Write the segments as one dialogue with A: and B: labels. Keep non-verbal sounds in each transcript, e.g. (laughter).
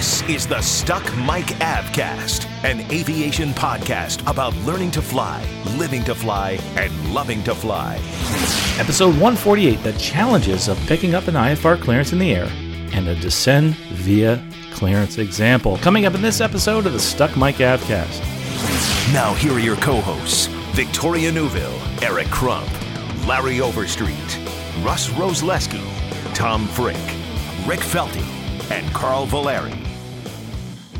A: This is the Stuck Mike Avcast, an aviation podcast about learning to fly, living to fly, and loving to fly.
B: Episode 148 The Challenges of Picking Up an IFR Clearance in the Air and a Descend Via Clearance Example. Coming up in this episode of the Stuck Mike Avcast.
A: Now, here are your co hosts Victoria Neuville, Eric Crump, Larry Overstreet, Russ Roslescu, Tom Frick, Rick Felty, and Carl Valeri.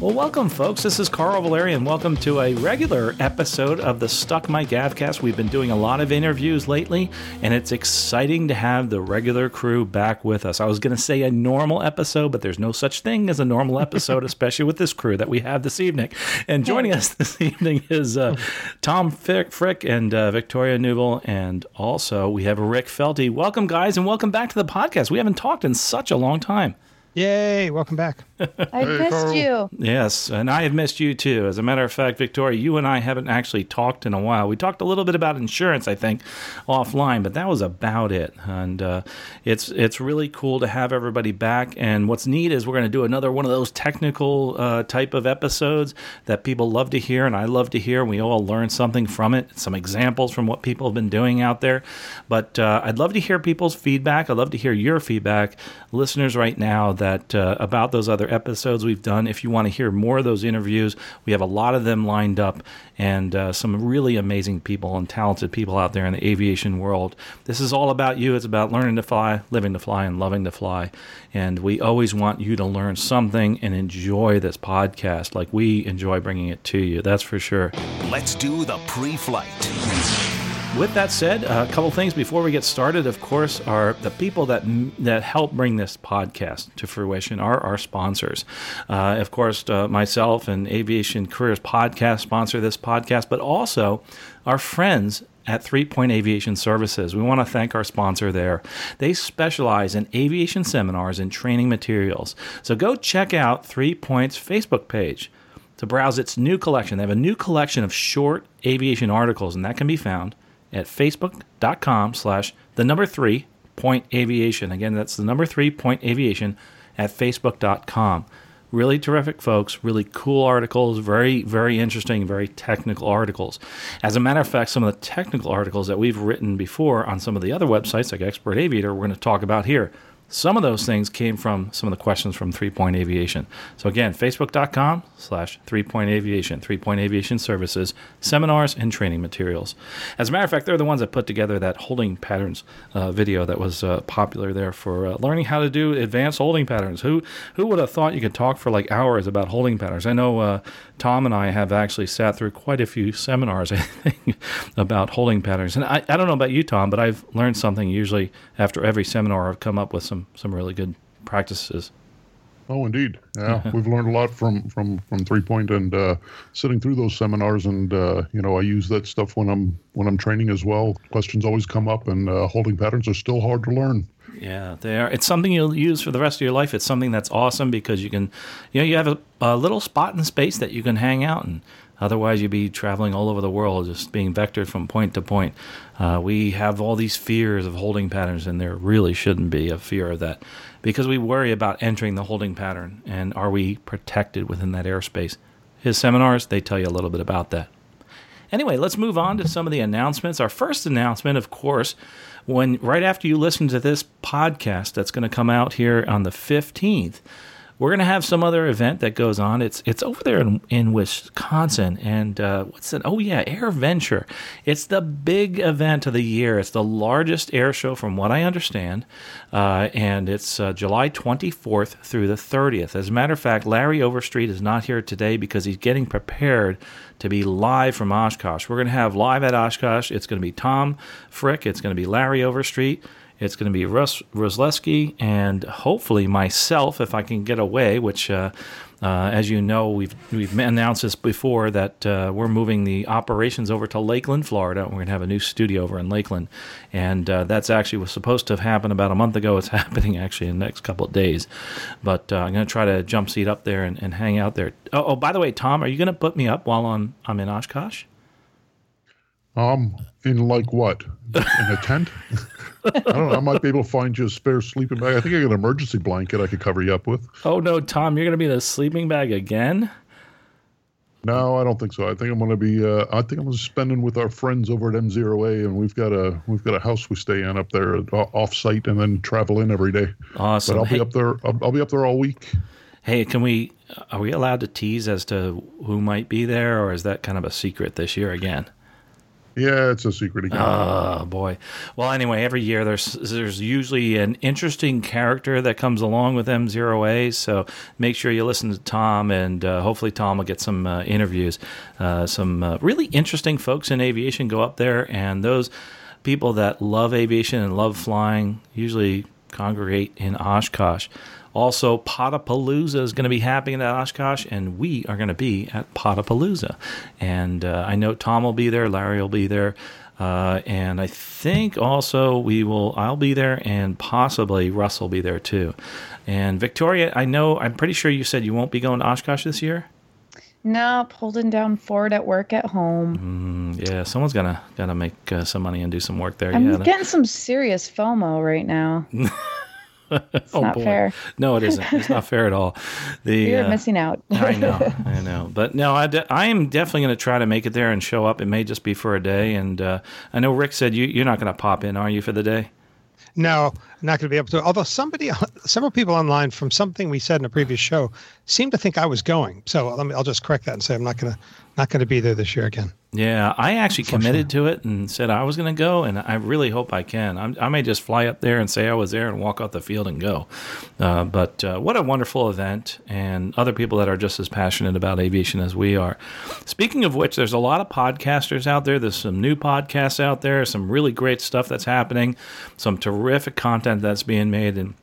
B: Well, welcome, folks. This is Carl Valeri, and welcome to a regular episode of the Stuck Mike Avcast. We've been doing a lot of interviews lately, and it's exciting to have the regular crew back with us. I was going to say a normal episode, but there's no such thing as a normal episode, (laughs) especially with this crew that we have this evening. And joining us this evening is uh, Tom Frick, Frick and uh, Victoria Neuville, and also we have Rick Felty. Welcome, guys, and welcome back to the podcast. We haven't talked in such a long time.
C: Yay, welcome back. (laughs)
D: I missed
C: Carl.
D: you.
B: Yes, and I have missed you too. As a matter of fact, Victoria, you and I haven't actually talked in a while. We talked a little bit about insurance, I think, offline, but that was about it. And uh, it's it's really cool to have everybody back. And what's neat is we're going to do another one of those technical uh, type of episodes that people love to hear, and I love to hear. We all learn something from it, some examples from what people have been doing out there. But uh, I'd love to hear people's feedback. I'd love to hear your feedback, listeners, right now that uh, about those other episodes we've done. If you want to hear more of those interviews, we have a lot of them lined up, and uh, some really amazing people and talented people out there in the aviation world. This is all about you. It's about learning to fly, living to fly, and loving to fly. And we always want you to learn something and enjoy this podcast like we enjoy bringing it to you. That's for sure.
A: Let's do the pre flight.
B: With that said, a couple things before we get started. Of course, are the people that that help bring this podcast to fruition are our sponsors. Uh, of course, uh, myself and Aviation Careers Podcast sponsor this podcast, but also our friends at Three Point Aviation Services. We want to thank our sponsor there. They specialize in aviation seminars and training materials. So go check out Three Point's Facebook page to browse its new collection. They have a new collection of short aviation articles, and that can be found at facebook.com slash the number three point aviation. Again, that's the number three point aviation at facebook.com. Really terrific folks, really cool articles, very, very interesting, very technical articles. As a matter of fact, some of the technical articles that we've written before on some of the other websites like Expert Aviator, we're going to talk about here. Some of those things came from some of the questions from Three Point Aviation. So again, facebook.com slash Three Point Aviation, Three Point Aviation Services, seminars and training materials. As a matter of fact, they're the ones that put together that holding patterns uh, video that was uh, popular there for uh, learning how to do advanced holding patterns. Who who would have thought you could talk for like hours about holding patterns? I know uh, Tom and I have actually sat through quite a few seminars, (laughs) I think, about holding patterns. And I, I don't know about you, Tom, but I've learned something usually after every seminar. I've come up with some some really good practices.
E: Oh, indeed. Yeah, (laughs) we've learned a lot from from from Three Point and uh, sitting through those seminars, and uh, you know, I use that stuff when I'm when I'm training as well. Questions always come up, and uh, holding patterns are still hard to learn.
B: Yeah, they are. It's something you'll use for the rest of your life. It's something that's awesome because you can, you know, you have a, a little spot in space that you can hang out in. Otherwise, you'd be traveling all over the world, just being vectored from point to point. Uh, we have all these fears of holding patterns, and there really shouldn't be a fear of that because we worry about entering the holding pattern and are we protected within that airspace. His seminars, they tell you a little bit about that. Anyway, let's move on to some of the announcements. Our first announcement, of course, when right after you listen to this podcast that's going to come out here on the 15th, we're to have some other event that goes on. It's it's over there in, in Wisconsin, and uh, what's it? Oh yeah, Air Venture. It's the big event of the year. It's the largest air show, from what I understand, uh, and it's uh, July 24th through the 30th. As a matter of fact, Larry Overstreet is not here today because he's getting prepared to be live from Oshkosh. We're to have live at Oshkosh. It's to be Tom Frick. It's to be Larry Overstreet It's going to be Russ Rosleski and hopefully myself if I can get away, which. Uh, uh, as you know, we've we've announced this before that uh, we're moving the operations over to Lakeland, Florida. We're going to have a new studio over in Lakeland, and uh, that's actually was supposed to have happened about a month ago. It's (laughs) happening actually in the next couple of days, but uh, I'm going to try to jump seat up there and, and hang out there. Oh, oh, by the way, Tom, are you going to put me up while I'm I'm in Oshkosh?
E: Um, in like what? In a tent? (laughs) I don't know. I might be able to find you a spare sleeping bag. I think I got an emergency blanket I could cover you up with.
B: Oh no, Tom, you're going to be in a sleeping bag again?
E: No, I don't think so. I think I'm going to be. Uh, I think I'm going to spending with our friends over at M0A, and we've got a we've got a house we stay in up there off site, and then travel in every day.
B: Awesome.
E: But I'll
B: Hey-
E: be up there. I'll, I'll be up there all week.
B: Hey, can we? Are we allowed to tease as to who might be there, or is that kind of a secret this year again?
E: Yeah, it's a secret again.
B: Oh boy. Well, anyway, every year there's there's usually an interesting character that comes along with M0A. So make sure you listen to Tom, and uh, hopefully Tom will get some uh, interviews. Uh, some uh, really interesting folks in aviation go up there, and those people that love aviation and love flying usually congregate in Oshkosh. Also, Podapalooza is going to be happening at Oshkosh, and we are going to be at Podapalooza. And uh, I know Tom will be there, Larry will be there, uh, and I think also we will. I'll be there, and possibly Russ will be there too. And Victoria, I know. I'm pretty sure you said you won't be going to Oshkosh this year.
C: Nope, holding down Ford at work at home.
B: Mm, yeah, someone's gonna gonna make uh, some money and do some work there.
C: I'm
B: yeah, that-
C: getting some serious FOMO right now. (laughs) It's (laughs)
B: oh
C: not
B: boy.
C: fair.
B: No, it isn't. It's not fair at all. The (laughs)
C: You're
B: uh,
C: missing out.
B: I know, (laughs) I know, but no, I, de- I am definitely going to try to make it there and show up. It may just be for a day, and uh, I know Rick said you you're not going to pop in, are you, for the day?
D: No, I'm not going to be able to. Although somebody, several people online from something we said in a previous show seem to think I was going. So let me, I'll just correct that and say I'm not going to, not going to be there this year again.
B: Yeah, I actually committed to it and said I was going to go, and I really hope I can. I'm, I may just fly up there and say I was there and walk off the field and go. Uh, but uh, what a wonderful event, and other people that are just as passionate about aviation as we are. Speaking of which, there's a lot of podcasters out there. There's some new podcasts out there, some really great stuff that's happening, some terrific content that's being made, and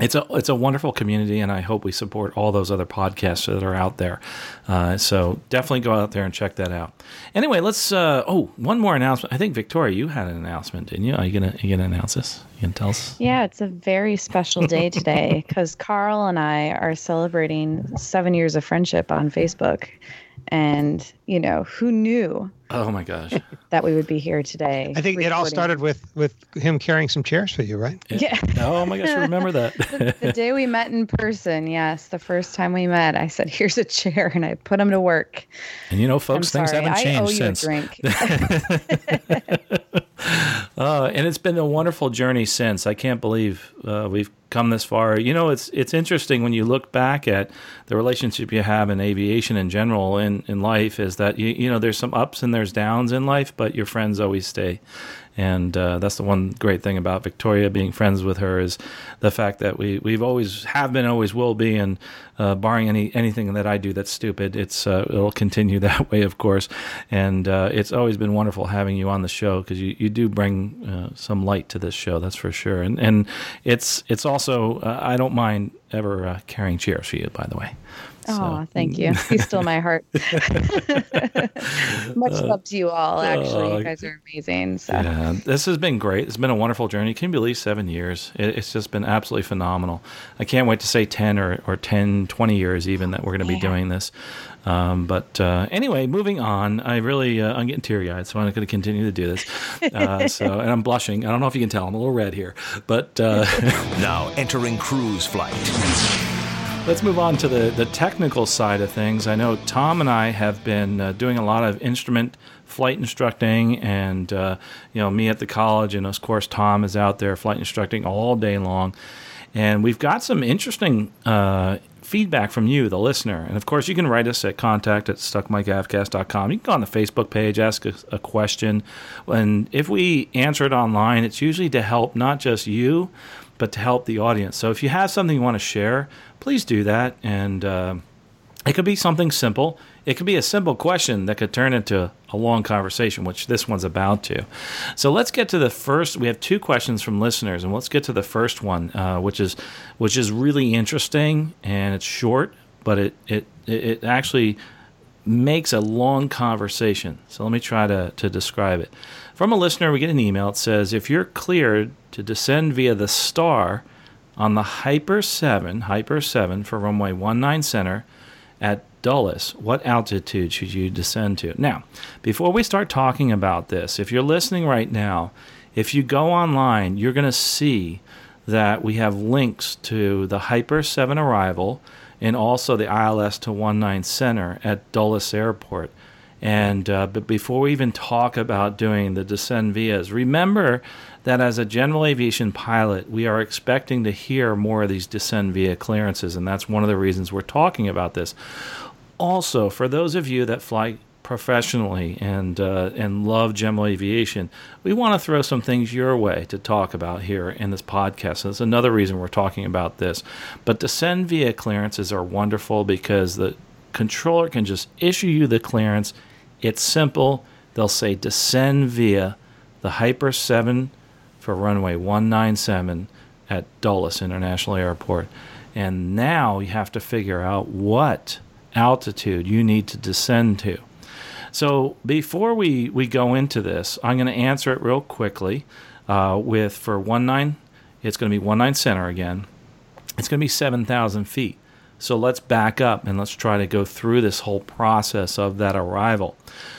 B: it's a it's a wonderful community, and I hope we support all those other podcasts that are out there. Uh, so definitely go out there and check that out. Anyway, let's. Uh, oh, one more announcement. I think Victoria, you had an announcement, didn't you? Are you gonna are you gonna announce this? You gonna tell us?
C: Yeah, it's a very special day today (laughs) because Carl and I are celebrating seven years of friendship on Facebook. And, you know, who knew
B: Oh my gosh! (laughs)
C: that we would be here today?
D: I think it all started with with him carrying some chairs for you, right?
C: Yeah.
B: Oh my gosh! I Remember that? (laughs)
C: the day we met in person, yes, the first time we met, I said, "Here's a chair," and I put him to work.
B: and you know,
C: I'm
B: folks, things
C: sorry,
B: haven't changed
C: I owe you
B: since.
C: a drink.
B: Uh, (laughs) and it's been a wonderful journey since. I can't believe uh, we've come this far. You know, it's it's interesting when you look back at the relationship you have in aviation in general in, in life. Is that you you know there's some ups and there's downs in life, but your friends always stay. And uh, that's the one great thing about Victoria being friends with her is the fact that we we've always have been, always will be, and uh, barring any anything that I do that's stupid, it's uh, it'll continue (laughs) that way, of course. And uh, it's always been wonderful having you on the show because you, you do bring uh, some light to this show, that's for sure. And and it's it's also uh, I don't mind ever uh, carrying chairs for you, by the way.
C: Oh, thank you. He's still my heart. (laughs) Much love to you all. Actually,
B: uh,
C: you guys are amazing. So
B: Yeah, this has been great. It's been a wonderful journey. Can you believe seven years? It, it's just been absolutely phenomenal. I can't wait to say 10 or, or 10, 20 years even that we're going to be doing this. Um, but uh, anyway, moving on. I really, uh, I'm getting teary eyed, so I'm going to continue to do this. Uh, so, (laughs) and I'm blushing. I don't know if you can tell. I'm a little red here. But uh, (laughs)
A: Now entering cruise flight.
B: Let's move on to the, the technical side of things. I know Tom and I have been uh, doing a lot of instrument flight instructing, and uh, you know me at the college, and of course Tom is out there flight instructing all day long. And we've got some interesting uh, feedback from you, the listener. And of course, you can write us at contact at stuckmikeavcast.com. You can go on the Facebook page, ask a, a question. And if we answer it online, it's usually to help not just you, but to help the audience. So if you have something you want to share, please do that. And uh, It could be something simple. It could be a simple question that could turn into a long conversation, which this one's about to. So let's get to the first. We have two questions from listeners, and let's get to the first one, uh, which is which is really interesting and it's short, but it it it actually makes a long conversation. So let me try to, to describe it. From a listener, we get an email. It says, If you're cleared to descend via the star on the Hyper 7, Hyper 7 for runway 19 center, at Dulles, what altitude should you descend to? Now, before we start talking about this, if you're listening right now, if you go online, you're going to see that we have links to the Hyper 7 arrival and also the ILS to 19 Center at Dulles Airport. And uh, but before we even talk about doing the descend vias, remember that as a general aviation pilot, we are expecting to hear more of these descend via clearances, and that's one of the reasons we're talking about this. Also, for those of you that fly professionally and uh, and love general aviation, we want to throw some things your way to talk about here in this podcast. So that's another reason we're talking about this. But descend via clearances are wonderful because the controller can just issue you the clearance. It's simple. They'll say descend via the Hyper 7 for runway 197 at Dulles International Airport. And now you have to figure out what altitude you need to descend to. So before we, we go into this, I'm going to answer it real quickly uh, with for 19, it's going to be 19 center again. It's going to be 7,000 feet. So let's back up and let's try to go through this whole process of that arrival.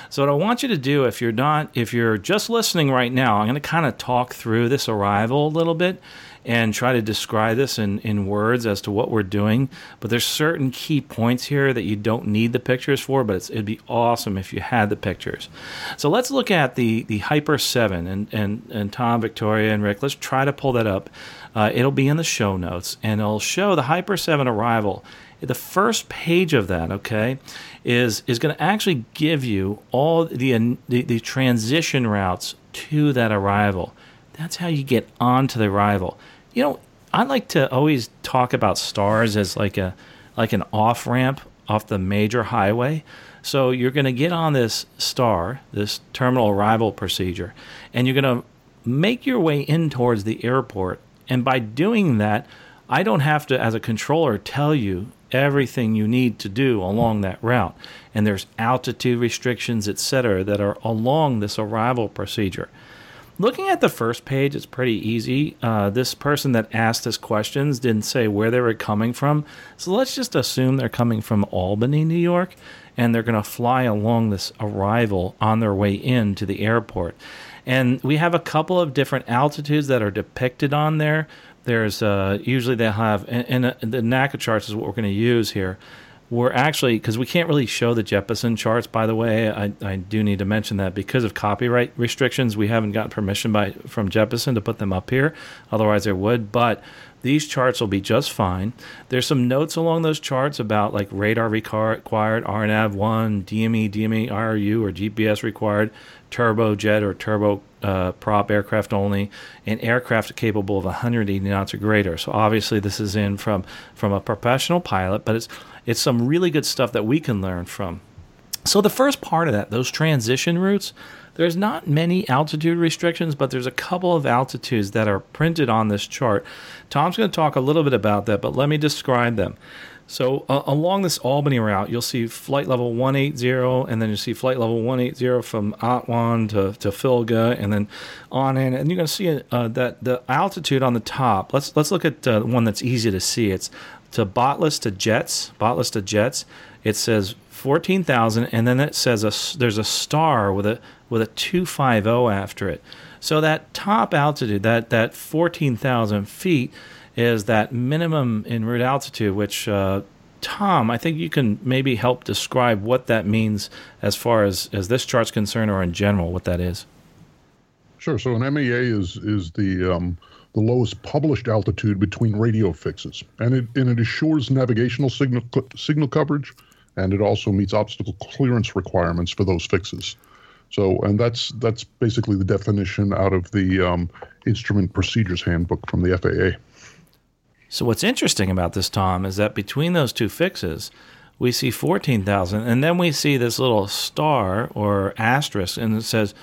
B: So what I want you to do if you're not if you're just listening right now, I'm going to kind of talk through this arrival a little bit and try to describe this in, in words as to what we're doing. But there's certain key points here that you don't need the pictures for, but it'd be awesome if you had the pictures. So let's look at the, the Hyper 7 and, and, and Tom, Victoria, and Rick. Let's try to pull that up. Uh, it'll be in the show notes and it'll show the Hyper 7 arrival the first page of that, okay, is is going to actually give you all the, the, the transition routes to that arrival. That's how you get onto the arrival. You know, I like to always talk about stars as like a like an off ramp off the major highway. So you're going to get on this star, this terminal arrival procedure, and you're going to make your way in towards the airport. And by doing that, I don't have to, as a controller, tell you everything you need to do along that route. And there's altitude restrictions, etc., that are along this arrival procedure. Looking at the first page, it's pretty easy. Uh, this person that asked us questions didn't say where they were coming from. So let's just assume they're coming from Albany, New York, and they're going to fly along this arrival on their way in to the airport. And we have a couple of different altitudes that are depicted on there, there's uh, usually they'll have, and, and uh, the NACO charts is what we're going to use here. We're actually because we can't really show the Jeppesen charts. By the way, I, I do need to mention that because of copyright restrictions, we haven't gotten permission by from Jeppesen to put them up here. Otherwise, there would. But these charts will be just fine. There's some notes along those charts about like radar required, RNAV one, DME, DME, IRU, or GPS required, turbojet or turbo uh, prop aircraft only, and aircraft capable of 180 knots or greater. So obviously, this is in from from a professional pilot, but it's it's some really good stuff that we can learn from. So the first part of that, those transition routes, there's not many altitude restrictions, but there's a couple of altitudes that are printed on this chart. Tom's going to talk a little bit about that, but let me describe them. So uh, along this Albany route, you'll see flight level 180, and then you see flight level 180 from Atwan to, to Filga, and then on in. And you're going to see uh, that the altitude on the top. Let's let's look at uh, one that's easy to see. It's to Botless to Jets. Botless to Jets. It says 14,000, and then it says a, there's a star with a with a 250 after it. So that top altitude, that that 14,000 feet, is that minimum en route altitude, which uh, Tom, I think you can maybe help describe what that means as far as as this chart's concerned, or in general, what that is.
E: Sure. So an MEA is is the um, the lowest published altitude between radio fixes, and it and it assures navigational signal signal coverage, and it also meets obstacle clearance requirements for those fixes. So, and that's that's basically the definition out of the um, Instrument Procedures Handbook from the FAA.
B: So what's interesting about this, Tom, is that between those two fixes, we see 14,000. And then we see this little star or asterisk, and it says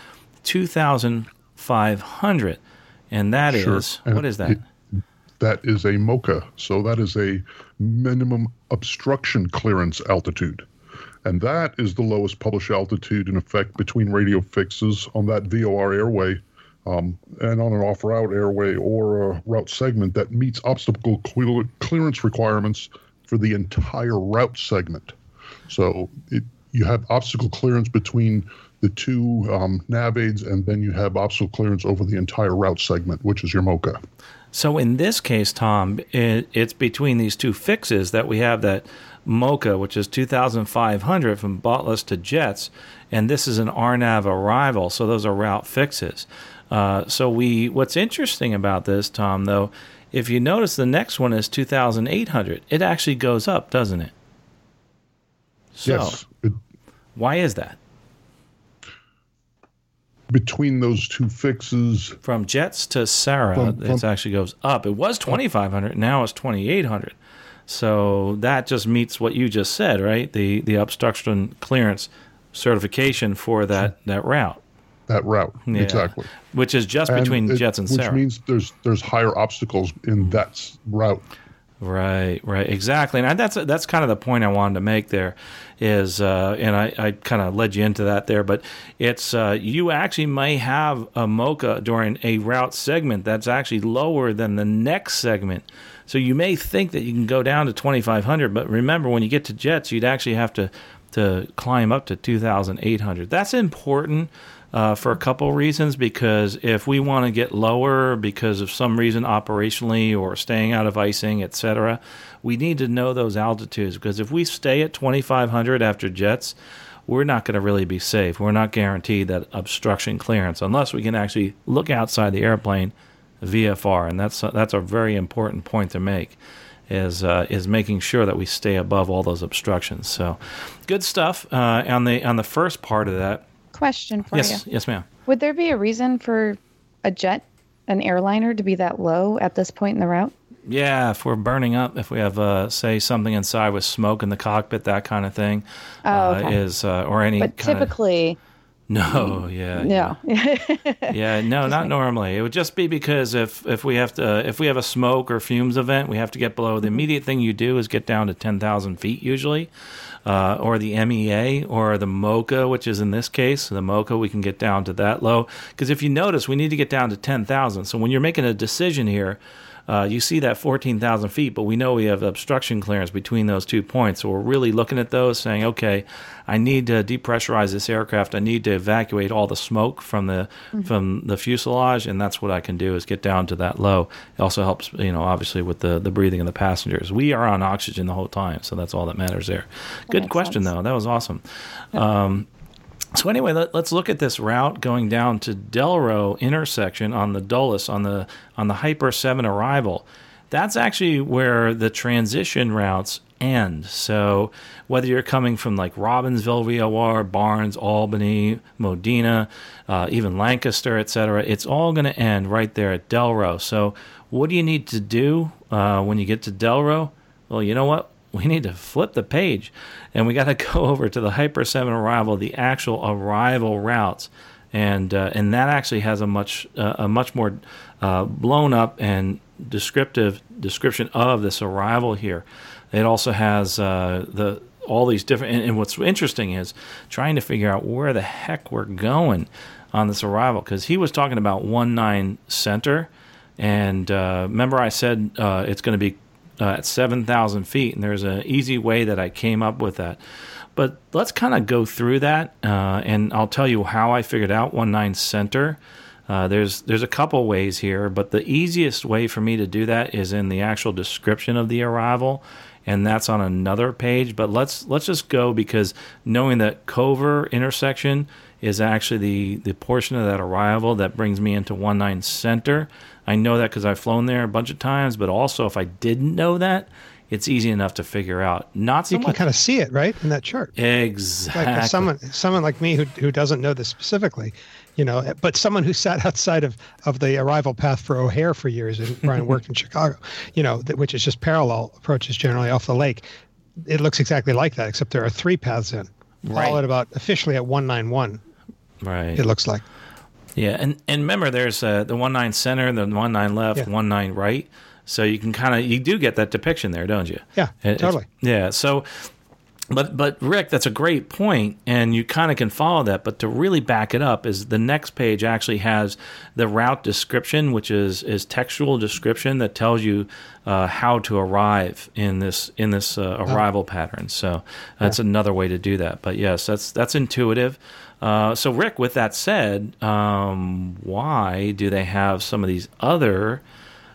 B: 2,500. And that
E: Sure.
B: is
E: And
B: what is that?
E: it- that is a MOCA. So that is a minimum obstruction clearance altitude. And that is the lowest published altitude in effect between radio fixes on that VOR airway um, and on an off route airway or a route segment that meets obstacle cle- clearance requirements for the entire route segment. So it, you have obstacle clearance between the two um, nav aids, and then you have obstacle clearance over the entire route segment, which is your MOCA.
B: So in this case, Tom, it, it's between these two fixes that we have that MOCA, which is 2,500 from Botless to Jets, and this is an RNAV arrival. So those are route fixes. Uh, so we, what's interesting about this, Tom, though, if you notice, the next one is 2,800. It actually goes up, doesn't it? So
E: Yes, it,
B: why is that?
E: between those two fixes,
B: From Jets to Sarah, it actually goes up. It was 2,500, now it's 2,800. So that just meets what you just said, right? The the obstruction clearance certification for that, that route,
E: that route
B: Yeah.
E: exactly.
B: which is just
E: And
B: between
E: it-
B: Jets and
E: which
B: Sarah.
E: means there's there's higher obstacles in that route.
B: Right, right, exactly, and that's that's kind of the point I wanted to make. There is, uh, and I, I kind of led you into that there, but it's uh, you actually may have a MOCA during a route segment that's actually lower than the next segment. So you may think that you can go down to twenty five hundred, but remember when you get to jets, you'd actually have to to climb up to two thousand eight hundred. That's important uh, for a couple reasons because if we want to get lower because of some reason operationally or staying out of icing, etc., we need to know those altitudes because if we stay at 2500 after jets, we're not going to really be safe. We're not guaranteed that obstruction clearance unless we can actually look outside the airplane VFR, and that's that's a very important point to make. Is uh, is making sure that we stay above all those obstructions. So, good stuff uh, on the on the first part of that.
C: Question for
B: Yes,
C: you.
B: yes, ma'am.
C: Would there be a reason for a jet, an airliner, to be that low at this point in the route?
B: Yeah, if we're burning up, if we have, uh, say, something inside with smoke in the cockpit, that kind of thing,
C: Oh,
B: uh, is uh, or any
C: But typically,
B: of (laughs) no, yeah,
C: no.
B: yeah, (laughs) no, not normally. It would just be because if if we have to if we have a smoke or fumes event, we have to get below. The immediate thing you do is get down to ten thousand feet usually, uh, or the MEA or the MOCA, which is in this case the MOCA. We can get down to that low because if you notice, we need to get down to ten thousand. So when you're making a decision here. Uh, you see that 14,000 feet, but we know we have obstruction clearance between those two points. So we're really looking at those, saying, okay, I need to depressurize this aircraft. I need to evacuate all the smoke from the from the fuselage, and that's what I can do is get down to that low. It also helps, you know, obviously with the the breathing of the passengers. We are on oxygen the whole time, so that's all that matters there. Good question,
C: sense.
B: though. That was awesome. Um, so anyway, let, us look at this route going down to Delro intersection on the Dulles on the on the Hyper Seven arrival. That's actually where the transition routes end. So whether you're coming from like Robbinsville VOR, Barnes, Albany, Modena, uh, even Lancaster, etc., it's all going to end right there at Delro. So what do you need to do uh, when you get to Delro? Well, you know what? (laughs) we need to flip the page and we got to (laughs) go over to the Hyper 7 arrival, the actual arrival routes. And, uh, and that actually has a much uh, a much more uh, blown up and descriptive description of this arrival here. It also has uh, the all these different and, and what's interesting is trying to figure out where the heck we're going on this arrival because he was talking about one nine center and uh, remember I said uh, it's going to be uh, at 7,000 feet, and there's an easy way that I came up with that. But let's kind of go through that, uh, and I'll tell you how I figured out 19 center. Uh, there's there's a couple ways here, but the easiest way for me to do that is in the actual description of the arrival, and that's on another page. But let's let's just go because knowing that Cover intersection is actually the the portion of that arrival that brings me into 19 center. I know that because I've flown there a bunch of times, but also if I didn't know that, it's easy enough to figure out. Not so
D: You can
B: much
D: kind of see it, right, in that chart.
B: exactly.
D: Like someone, someone like me who who doesn't know this specifically, you know, eh, but someone who sat (laughs) outside of of the arrival path for O'Hare for years and Brian (laughs) worked in Chicago, you know, th- which is just parallel approaches generally off the lake. it looks exactly like that, except there are three paths in.
B: Right.
D: All at about officially at 191,
B: Right.
D: it looks like.
B: Yeah, and and remember, there's uh, the one nine center, the one nine left,
D: Yeah.
B: one nine right. So you can kind of you do get that depiction there, don't you?
D: Yeah,
B: It-
D: totally.
B: Yeah. So, but but Rick, that's a great point, and you kind of can follow that. But to really back it up, is the next page actually has the route description, which is is textual description that tells you uh, how to arrive in this in this uh, arrival pattern. So that's another way to do that. But yes, that's that's intuitive. Uh, so Rick, with that said, um, why do they have some of these other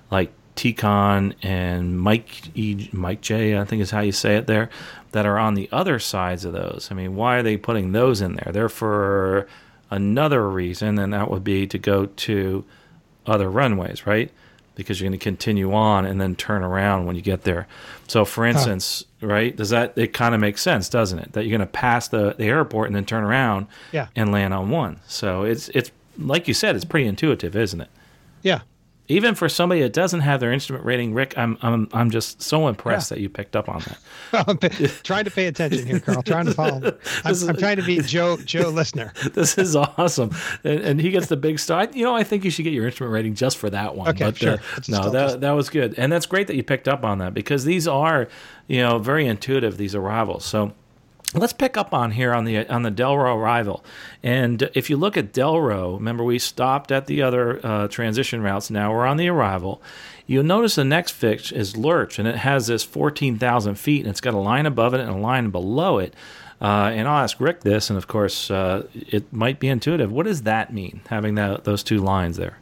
B: like Tcon and Mike e, Mike J, I think is how you say it there, that are on the other sides of those. I mean, why are they putting those in there? They're for another reason, and that would be to go to other runways, right? Because you're going to continue on and then turn around when you get there. So, for instance, right, does that it kind of makes sense, doesn't it? That you're going to pass the, the airport and then turn around
D: Yeah.
B: and land on one. So it's it's like you said, it's pretty intuitive, isn't it?
D: Yeah.
B: Even for somebody that doesn't have their instrument rating, Rick, I'm I'm I'm just so impressed
D: Yeah.
B: that you picked up on that. (laughs)
D: Pa- trying to pay attention here, Carl. Trying to follow. (laughs) I'm, I'm trying to be (laughs) Joe Joe listener.
B: this is awesome, and, and he gets the big star. You know, I think you should get your instrument rating just for that one.
D: Okay,
B: but,
D: sure.
B: Uh, no,
D: just-
B: that that was good, and that's great that you picked up on that because these are, you know, very intuitive. These arrivals, so. Let's pick up on here on the on the Delro arrival, and if you look at Delro, remember we stopped at the other uh, transition routes. Now we're on the arrival. You'll notice the next fix is Lirch, and it has this fourteen thousand feet, and it's got a line above it and a line below it. Uh, and I'll ask Rick this, and of course, uh, it might be intuitive. What does that mean, having that, those two lines there?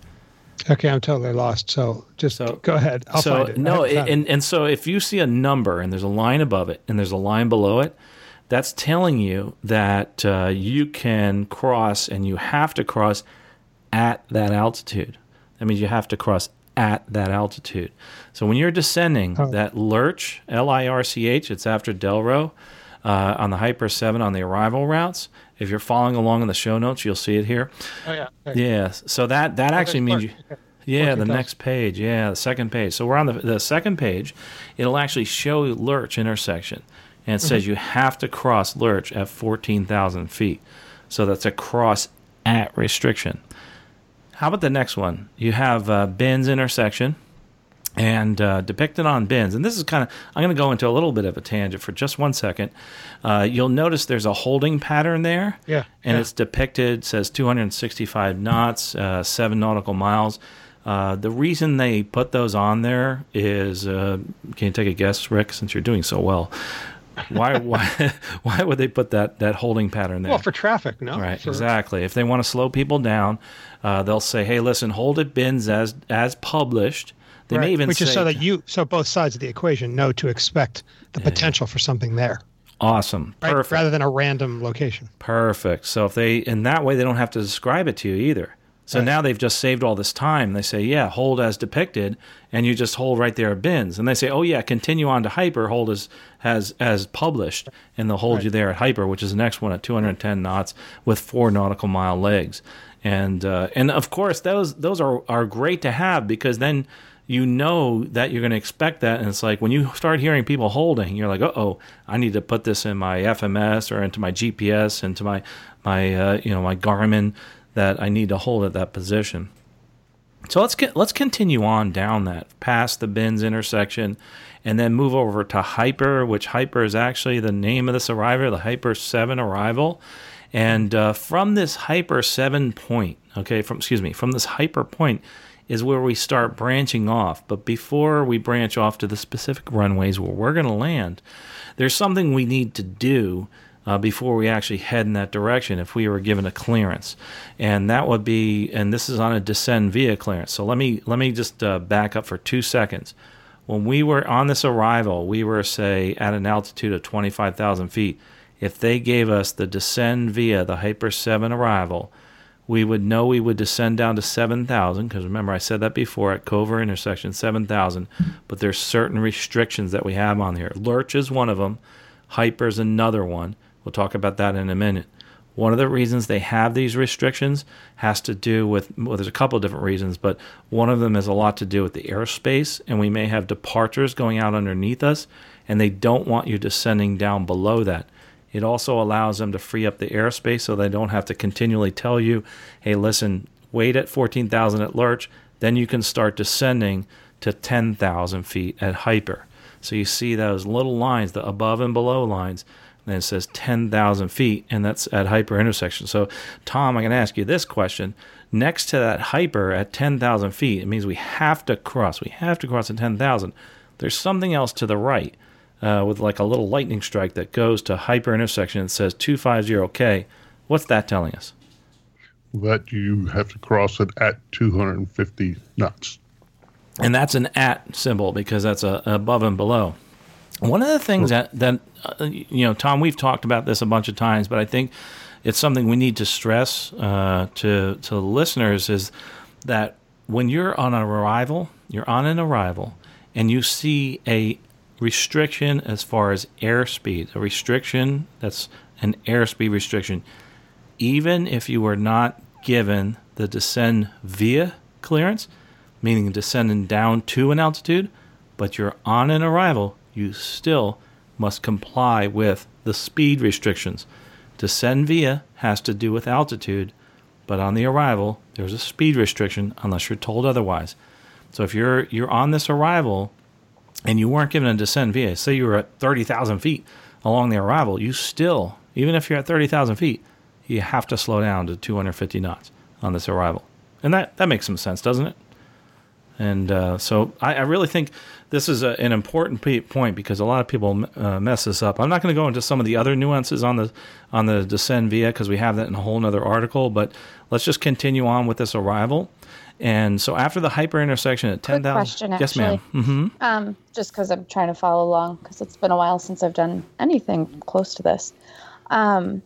D: Okay, I'm totally lost. So just
B: So-
D: go ahead. I'll
B: so
D: find it.
B: no, and and so if you see a number and there's a line above it and there's a line below it, that's telling you that uh, you can cross and you have to cross at that altitude. That means you have to cross at that altitude. So when you're descending,
D: Oh.
B: that Lirch, L I R C H, it's after Delro. Uh, on the Hyper 7 on the arrival routes. If you're following along in the show notes, you'll see it here.
D: oh yeah. Okay.
B: Yeah, so that that actually means you. Yeah, the next page. Yeah, the second page. So we're on the the second page. It'll actually show Lirch intersection, and it
D: Mm-hmm.
B: says you have to cross Lirch at fourteen thousand feet. So that's a cross at restriction. How about the next one? You have uh, Ben's intersection, and uh, depicted on bins. And this is kind of, I'm going to go into a little bit of a tangent for just one second. Uh, you'll notice there's a holding pattern there.
D: Yeah,
B: And
D: yeah.
B: it's depicted, says 265 knots, uh, seven nautical miles. Uh, the reason they put those on there is, uh, can you take a guess, Rick, since you're doing so well? Why, why, (laughs) why would they put that, that holding pattern there?
D: Well, for traffic, no.
B: Right,
D: For-
B: exactly. If they want to slow people down, uh, they'll say, "Hey, listen, hold it bins as as published." They may even
D: which
B: say,
D: is so that you, so both sides of the equation know to expect the potential for something there,
B: "Awesome,
D: right?
B: perfect,
D: Rather than a random location.
B: perfect." So if they in that way, they don't have to describe it to you either. So
D: Right.
B: now they've just saved all this time. They say, "Yeah, hold as depicted," and you just hold right there at bins. And they say, "Oh yeah, continue on to hyper, hold as as as published," and they'll hold
D: Right.
B: you there at hyper, which is the next one at 210 knots with four nautical mile legs. And uh, and of course those those are are great to have because then you know that you're going to expect that and it's like when you start hearing people holding you're like uh-oh i need to put this in my fms or into my gps into my my uh, you know my garmin that i need to hold at that position. So let's get let's continue on down that past the bins intersection and then move over to hyper which hyper is actually the name of this arrival the hyper 7 arrival. And uh, from this hyper 7 point okay from excuse me from this hyper point is where we start branching off. But before we branch off to the specific runways where we're going to land there's something we need to do uh, before we actually head in that direction if we were given a clearance. And that would be and this is on a descend via clearance. So let me let me just uh, back up for two seconds. When we were on this arrival we were say at an altitude of 25000 feet. If they gave us the descend via the hyper 7 arrival we would know we would descend down to 7,000 because remember I said that before at Cover intersection 7,000 but there's certain restrictions that we have on here. Lirch is one of them hyper is another one we'll talk about that in a minute one of the reasons they have these restrictions has to do with well there's a couple of different reasons but one of them has a lot to do with the airspace and we may have departures going out underneath us and they don't want you descending down below that. It also allows them to free up the airspace so they don't have to continually tell you, hey, listen, wait at 14,000 at Lirch, then you can start descending to 10,000 feet at hyper. So you see those little lines, the above and below lines, and it says 10,000 feet, and that's at hyper intersection. So, Tom, I'm going to ask you this question. Next to that hyper at 10,000 feet, it means we have to cross. We have to cross at 10,000. There's something else to the right uh, with like a little lightning strike that goes to hyper intersection and says 250K. What's that telling us?
E: That you have to cross it at 250 knots.
B: And that's an at symbol because that's a, above and below. One of the things that, that uh, you know, Tom, we've talked about this a bunch of times, but I think it's something we need to stress uh, to to listeners is that when you're on an arrival, you're on an arrival, and you see a restriction as far as airspeed, a restriction that's an airspeed restriction, even if you were not given the descend via clearance, meaning descending down to an altitude, but you're on an arrival, you still must comply with the speed restrictions. Descend via has to do with altitude, but on the arrival, there's a speed restriction unless you're told otherwise. So if you're you're on this arrival and you weren't given a descend via, say you were at 30,000 feet along the arrival, you still, even if you're at 30,000 feet, you have to slow down to 250 knots on this arrival. And that, that makes some sense, doesn't it? And uh, so I, I, really think this is a, an important point because a lot of people uh, mess this up. I'm not going to go into some of the other nuances on the on the descend via because we have that in a whole other article. But let's just continue on with this arrival. And so after the hyper intersection at 10,000. Yes, ma'am.
C: Mm-hmm. Um, just because I'm trying to follow along because it's been a while since I've done anything close to this. Um,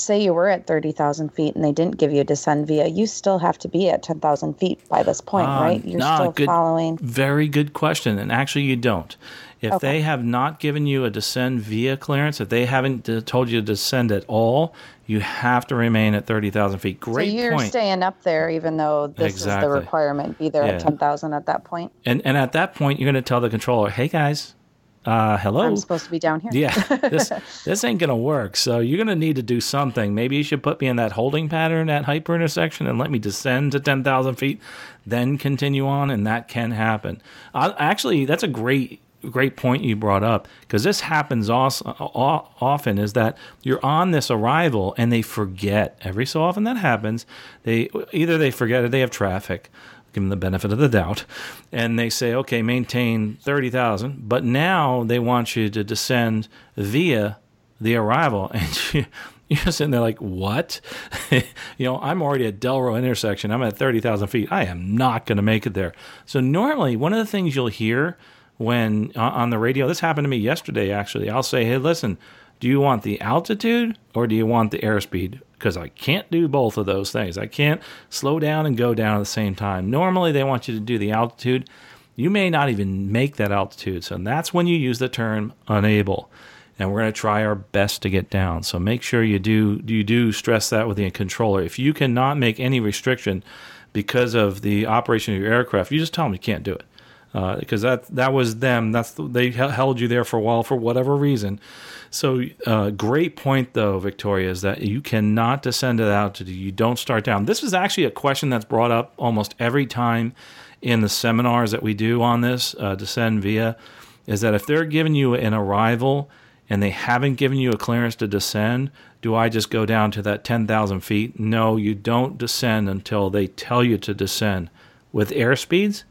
C: say you were at 30,000 feet and they didn't give you a descend via, you still have to be at 10,000 feet by this point, uh, right? You're still
B: good,
C: following.
B: Very good question. And actually, you don't. If okay. they have not given you a descend via clearance, if they haven't told you to descend at all, you have to remain at 30,000 feet. Great
C: so you're
B: point.
C: staying up there even though this exactly. is the requirement. Be there yeah. at 10,000 at that point.
B: And, and at that point, you're going to tell the controller, hey guys, uh, hello.
C: I'm supposed to be down here.
B: yeah, this (laughs) this ain't gonna work. So you're gonna need to do something. Maybe you should put me in that holding pattern at hyper intersection and let me descend to ten thousand feet, then continue on, and that can happen. Uh, actually, that's a great great point you brought up because this happens also, often is that you're on this arrival and they forget every so often that happens they either they forget or they have traffic give them the benefit of the doubt, and they say, okay, maintain 30,000, but now they want you to descend via the arrival. (laughs) And you, you're sitting there like, what? (laughs) you know, I'm already at Delro intersection. I'm at 30,000 feet. I am not going to make it there. So normally, one of the things you'll hear when uh, on the radio, this happened to me yesterday, actually, I'll say, hey, listen, do you want the altitude or do you want the airspeed? because I can't do both of those things. I can't slow down and go down at the same time. Normally, they want you to do the altitude. You may not even make that altitude. So that's when you use the term unable. And we're going to try our best to get down. So make sure you do you do stress that with the controller. If you cannot make any restriction because of the operation of your aircraft, you just tell them you can't do it because uh, that that was them. That's they held you there for a while for whatever reason. So, uh, great point though, Victoria, is that you cannot descend it out to you don't start down. This is actually a question that's brought up almost every time in the seminars that we do on this uh, descend via. Is that if they're giving you an arrival and they haven't given you a clearance to descend, do I just go down to that 10,000 feet? No, you don't descend until they tell you to descend. With airspeeds,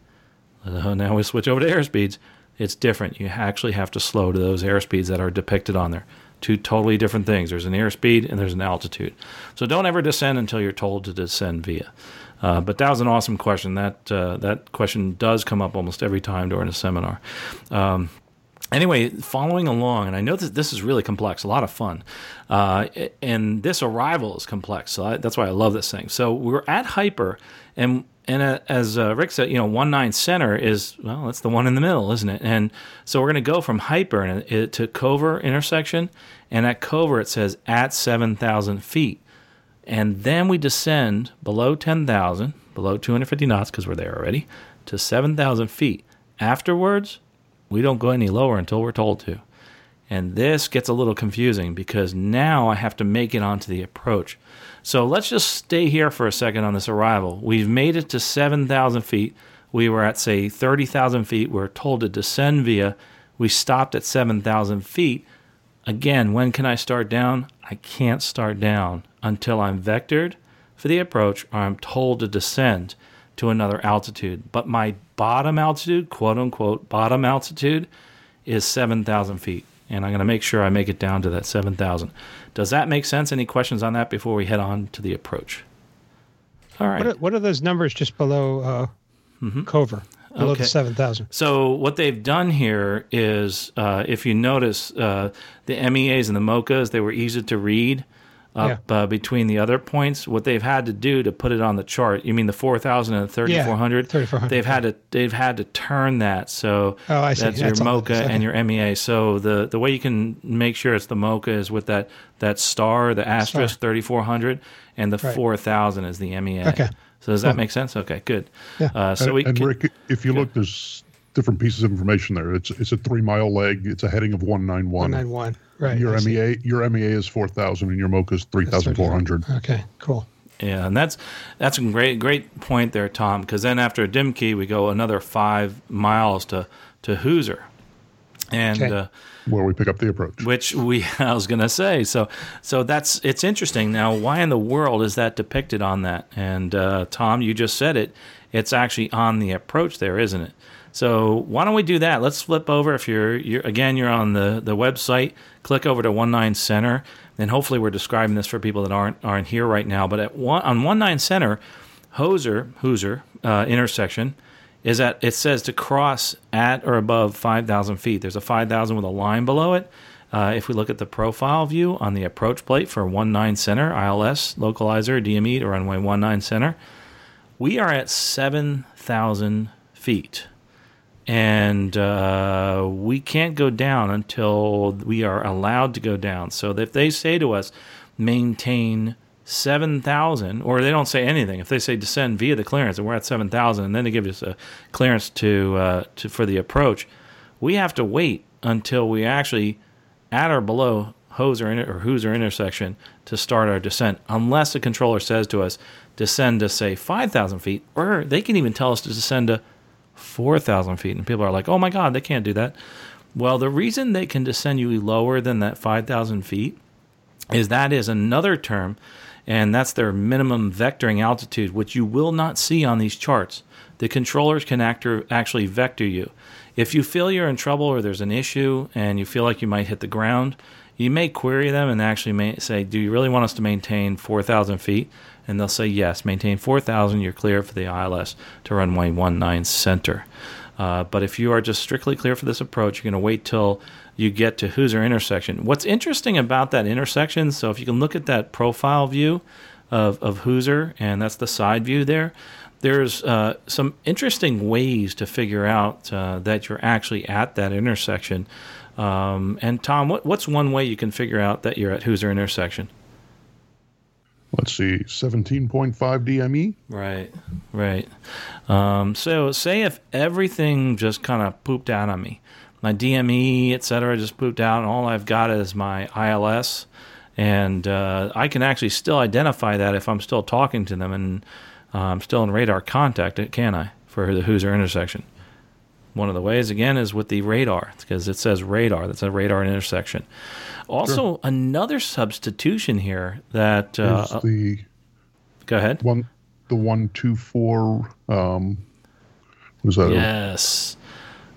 B: uh, now we switch over to airspeeds it's different. You actually have to slow to those airspeeds that are depicted on there. Two totally different things. There's an airspeed and there's an altitude. So don't ever descend until you're told to descend via. Uh, but that was an awesome question. That uh, that question does come up almost every time during a seminar. Um, anyway, following along, and I know that this is really complex, a lot of fun, uh, and this arrival is complex. So I, that's why I love this thing. So we're at Hyper, and and uh, as uh, Rick said, you know, one nine center is well, that's the one in the middle, isn't it? And so we're going to go from hyper to Cover intersection, and at Cover it says at seven thousand feet, and then we descend below ten thousand, below two hundred fifty knots because we're there already, to seven thousand feet. Afterwards, we don't go any lower until we're told to. And this gets a little confusing because now I have to make it onto the approach. So let's just stay here for a second on this arrival. We've made it to 7,000 feet. We were at, say, 30,000 feet. We are told to descend via. We stopped at 7,000 feet. Again, when can I start down? I can't start down until I'm vectored for the approach or I'm told to descend to another altitude. But my bottom altitude, quote unquote, bottom altitude, is 7,000 feet and I'm going to make sure I make it down to that 7,000. Does that make sense? Any questions on that before we head on to the approach? All right.
D: What are, what are those numbers just below uh, mm-hmm. Cover? Below okay. the 7,000.
B: So, what they've done here is, uh, if you notice, uh, the MEAs and the MOCAs, they were easy to read up yeah. uh, between the other points. What they've had to do to put it on the chart, you mean the 4,000 and the 3,400? Yeah, 3,400. They've had to they've had to turn that so
D: oh, I
B: see. that's, that's your MOCA and your MEA. So the the way you can make sure it's the MOCA is with that that star, the asterisk 3,400, and the right. 4,000 is the MEA.
D: Okay.
B: So does that make sense? Okay, good.
D: Yeah. Uh,
B: so
E: and,
B: we
E: and
B: can,
E: Rick, if you look, there's different pieces of information there. It's it's a three mile leg. It's a heading of 191.
D: 191. Right.
E: Your MEA your MEA is four thousand, and your MOCA is three thousand four hundred.
D: Okay, cool.
B: Yeah, and that's that's a great great point there, Tom. Because then after a Dimkey, we go another five miles to to Hoosier, and okay. uh,
E: where we pick up the approach.
B: Which we (laughs) I was going to say. So so that's it's interesting. Now, why in the world is that depicted on that? And uh, Tom, you just said it. It's actually on the approach there, isn't it? So why don't we do that? Let's flip over. If you're, you're again, you're on the, the website, click over to One Nine Center, and hopefully we're describing this for people that aren't aren't here right now. But at one, on One Nine Center, Hoser Hoosier uh, intersection is at it says to cross at or above five thousand feet. There's a five thousand with a line below it. Uh, if we look at the profile view on the approach plate for One Nine Center ILS localizer DME to runway One Nine Center, we are at seven thousand feet and uh, we can't go down until we are allowed to go down. So if they say to us, maintain 7,000, or they don't say anything, if they say descend via the clearance and we're at 7,000, and then they give us a clearance to, uh, to for the approach, we have to wait until we actually at or below Hoser or Hoosier intersection to start our descent, unless the controller says to us, descend to say 5,000 feet, or they can even tell us to descend to 4,000 feet. And people are like, oh my God, they can't do that. Well, the reason they can descend you lower than that 5,000 feet is that is another term, and that's their minimum vectoring altitude, which you will not see on these charts. The controllers can actually vector you. If you feel you're in trouble or there's an issue and you feel like you might hit the ground, you may query them and actually may say, Do you really want us to maintain 4,000 feet? And they'll say yes, maintain 4,000, you're clear for the ILS to runway 19 center. Uh, but if you are just strictly clear for this approach, you're going to wait till you get to Hoosier intersection. What's interesting about that intersection, so if you can look at that profile view of, of Hoosier, and that's the side view there, there's uh, some interesting ways to figure out uh, that you're actually at that intersection. Um, and Tom, what, what's one way you can figure out that you're at Hoosier intersection?
E: Let's see, 17.5 DME.
B: Right, right. Um, so, say if everything just kind of pooped out on me, my DME, et cetera, just pooped out, and all I've got is my ILS, and uh, I can actually still identify that if I'm still talking to them and uh, I'm still in radar contact, can I, for the Hoosier intersection? One of the ways, again, is with the radar, because it says radar. That's a radar intersection. Also, sure. another substitution here that uh,
E: the
B: go ahead
E: one the one two four um, was that
B: yes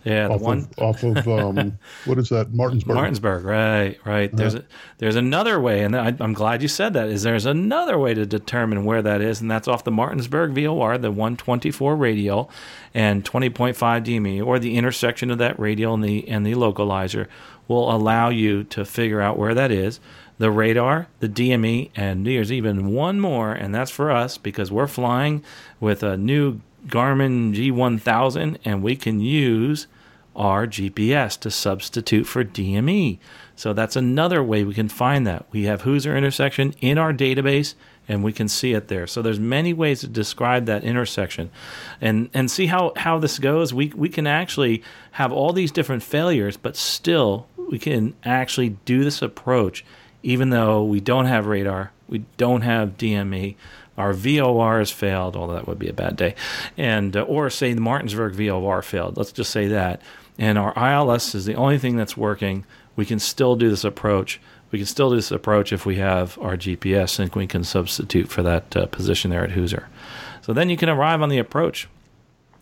B: yeah,
E: off
B: the one
E: of, off of (laughs) um, what is that? Martinsburg.
B: Martinsburg, right, right. There's a, there's another way, and I, am glad you said that. Is there's another way to determine where that is, and that's off the Martinsburg VOR, the 124 radial, and 20.5 DME, or the intersection of that radial and the and the localizer will allow you to figure out where that is. The radar, the DME, and there's even one more, and that's for us because we're flying with a new Garmin G1000, and we can use our GPS to substitute for DME. So that's another way we can find that. We have Hoosier intersection in our database and we can see it there. So there's many ways to describe that intersection. And and see how, how this goes. We we can actually have all these different failures, but still we can actually do this approach even though we don't have radar, we don't have DME, our VOR has failed, although that would be a bad day, and uh, or say the Martinsburg VOR failed. Let's just say that, and our ILS is the only thing that's working. We can still do this approach. We can still do this approach if we have our GPS and we can substitute for that uh, position there at Hoosier. So then you can arrive on the approach.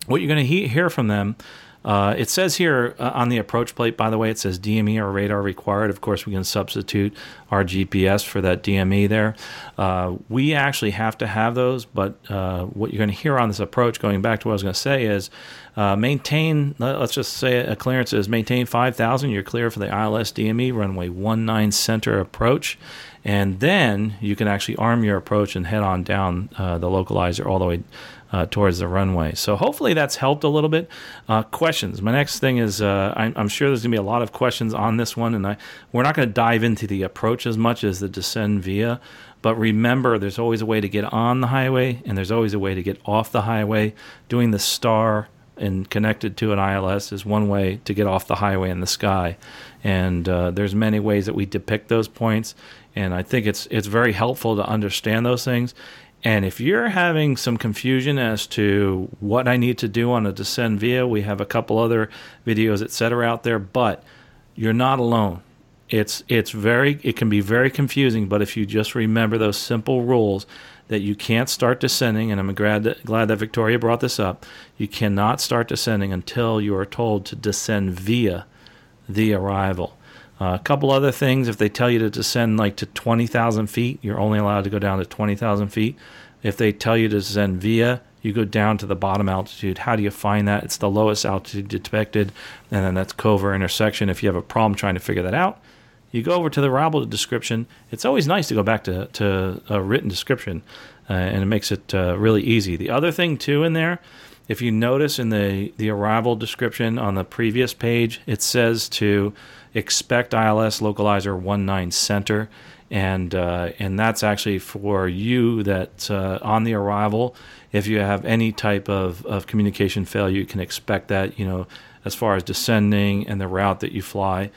B: What you're going to he- hear from them uh, it says here uh, on the approach plate, by the way, it says DME or radar required. Of course, we can substitute our GPS for that DME there. Uh, we actually have to have those, but uh, what you're going to hear on this approach, going back to what I was going to say, is uh, maintain, let's just say a clearance is maintain 5,000. You're clear for the ILS DME runway 19 center approach. And then you can actually arm your approach and head on down uh, the localizer all the way uh, towards the runway. So hopefully that's helped a little bit. Uh, questions. My next thing is uh, I'm, I'm, sure there's going to be a lot of questions on this one, and I, we're not going to dive into the approach as much as the descend via. But remember, there's always a way to get on the highway, and there's always a way to get off the highway. Doing the star and connected to an ILS is one way to get off the highway in the sky. And uh, there's many ways that we depict those points, and I think it's it's very helpful to understand those things. And if you're having some confusion as to what I need to do on a descend via, we have a couple other videos, etc., out there. But you're not alone. It's it's very it can be very confusing. But if you just remember those simple rules that you can't start descending, and I'm glad that, glad that Victoria brought this up. You cannot start descending until you are told to descend via the arrival. Uh, a couple other things, if they tell you to descend like to 20,000 feet, you're only allowed to go down to 20,000 feet. If they tell you to descend via, you go down to the bottom altitude. How do you find that? It's the lowest altitude detected, and then that's Cover intersection. If you have a problem trying to figure that out, you go over to the arrival description. It's always nice to go back to, to a written description, uh, and it makes it uh, really easy. The other thing, too, in there, if you notice in the, the arrival description on the previous page, it says to expect ILS localizer 19 center. And uh, and that's actually for you that uh, on the arrival, if you have any type of, of communication failure, you can expect that. You know, as far as descending and the route that you fly,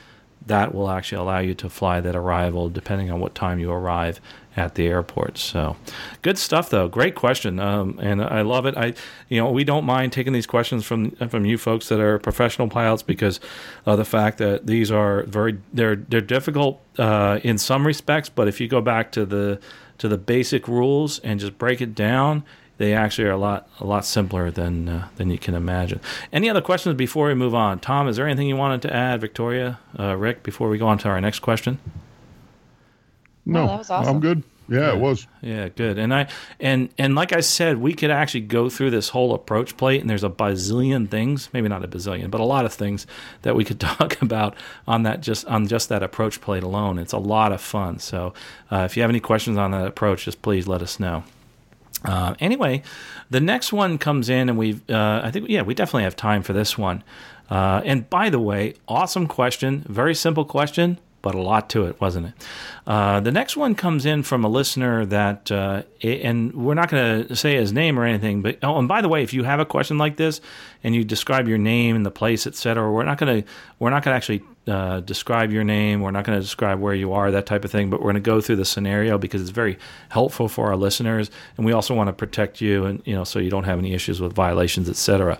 B: that will actually allow you to fly that arrival depending on what time you arrive at the airport. So, good stuff though. Great question, um, and I love it. I, you know, we don't mind taking these questions from from you folks that are professional pilots because of the fact that these are very they're they're difficult uh, in some respects, but if you go back to the to the basic rules and just break it down. They actually are a lot a lot simpler than uh, than you can imagine. Any other questions before we move on? Tom, is there anything you wanted to add, Victoria, uh, Rick, before we go on to our next question?
E: No,
C: that was awesome.
E: I'm good. Yeah,
B: yeah,
E: it was.
B: Yeah, good. And I and and like I said, we could actually go through this whole approach plate, and there's a bazillion things, maybe not a bazillion, but a lot of things that we could (laughs) talk about on that just on just that approach plate alone. It's a lot of fun. So uh, if you have any questions on that approach, just please let us know. Uh, anyway, the next one comes in, and we've uh, I think yeah we definitely have time for this one. Uh, and by the way, awesome question, very simple question but a lot to it, wasn't it? Uh, the next one comes in from a listener that, uh, and we're not going to say his name or anything, but oh, and by the way, if you have a question like this and you describe your name and the place, etc., we're not going to we're not going to actually uh, describe your name. We're not going to describe where you are, that type of thing. But we're going to go through the scenario because it's very helpful for our listeners, and we also want to protect you, and you know, so you don't have any issues with violations, etc.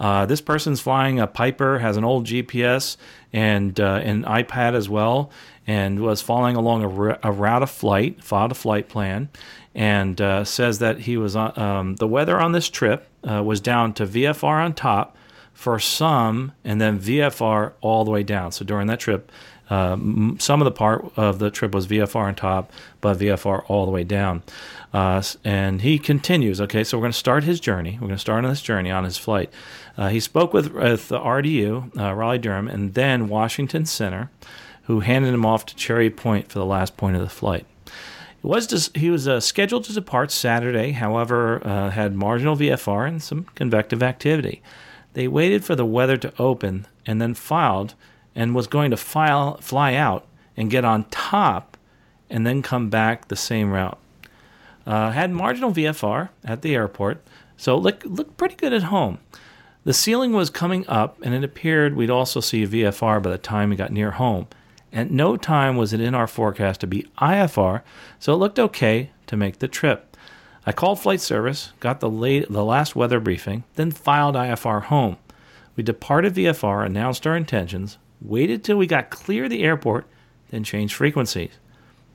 B: Uh, this person's flying a Piper, has an old GPS and uh, an iPad as well, and was following along a, a route of flight, filed a flight plan, and uh, says that he was on, um, the weather on this trip uh, was down to VFR on top for some, and then VFR all the way down. So during that trip, uh, some of the part of the trip was VFR on top, but VFR all the way down. Uh, and he continues. Okay, so we're going to start his journey. We're going to start on this journey on his flight. Uh, he spoke with, with the RDU, uh, Raleigh Durham, and then Washington Center, who handed him off to Cherry Point for the last point of the flight. It was he was uh, scheduled to depart Saturday, however, uh, had marginal VFR and some convective activity. They waited for the weather to open and then filed and was going to file, fly out and get on top and then come back the same route. Uh, had marginal VFR at the airport, so looked looked pretty good at home. The ceiling was coming up, and it appeared we'd also see VFR by the time we got near home. At no time was it in our forecast to be IFR, so it looked okay to make the trip. I called flight service, got the late, the last weather briefing, then filed IFR home. We departed VFR, announced our intentions, waited till we got clear of the airport, then changed frequencies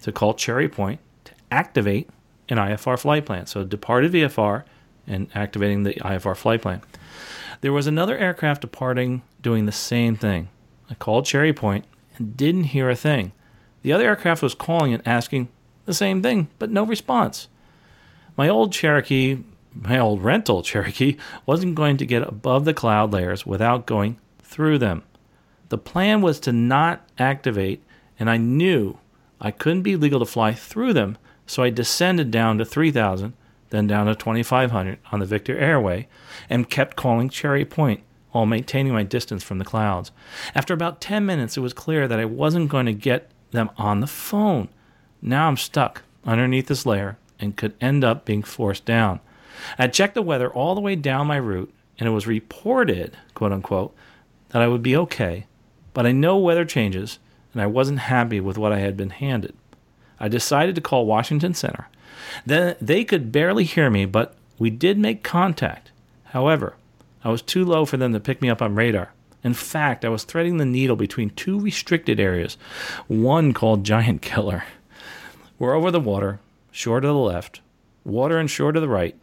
B: to call Cherry Point to activate an IFR flight plan. So departed VFR and activating the IFR flight plan. There was another aircraft departing doing the same thing. I called Cherry Point and didn't hear a thing. The other aircraft was calling and asking the same thing, but no response. My old Cherokee, my old rental Cherokee, wasn't going to get above the cloud layers without going through them. The plan was to not activate, and I knew I couldn't be legal to fly through them, so I descended down to 3,000, then down to 2,500 on the Victor Airway, and kept calling Cherry Point while maintaining my distance from the clouds. After about 10 minutes, it was clear that I wasn't going to get them on the phone. Now I'm stuck underneath this layer and could end up being forced down. I checked the weather all the way down my route, and it was reported, quote unquote, that I would be okay, but I know weather changes, and I wasn't happy with what I had been handed. I decided to call Washington Center. Then they could barely hear me, but we did make contact. However, I was too low for them to pick me up on radar. In fact, I was threading the needle between two restricted areas, one called Giant Killer. We're over the water, shore to the left, water and shore to the right,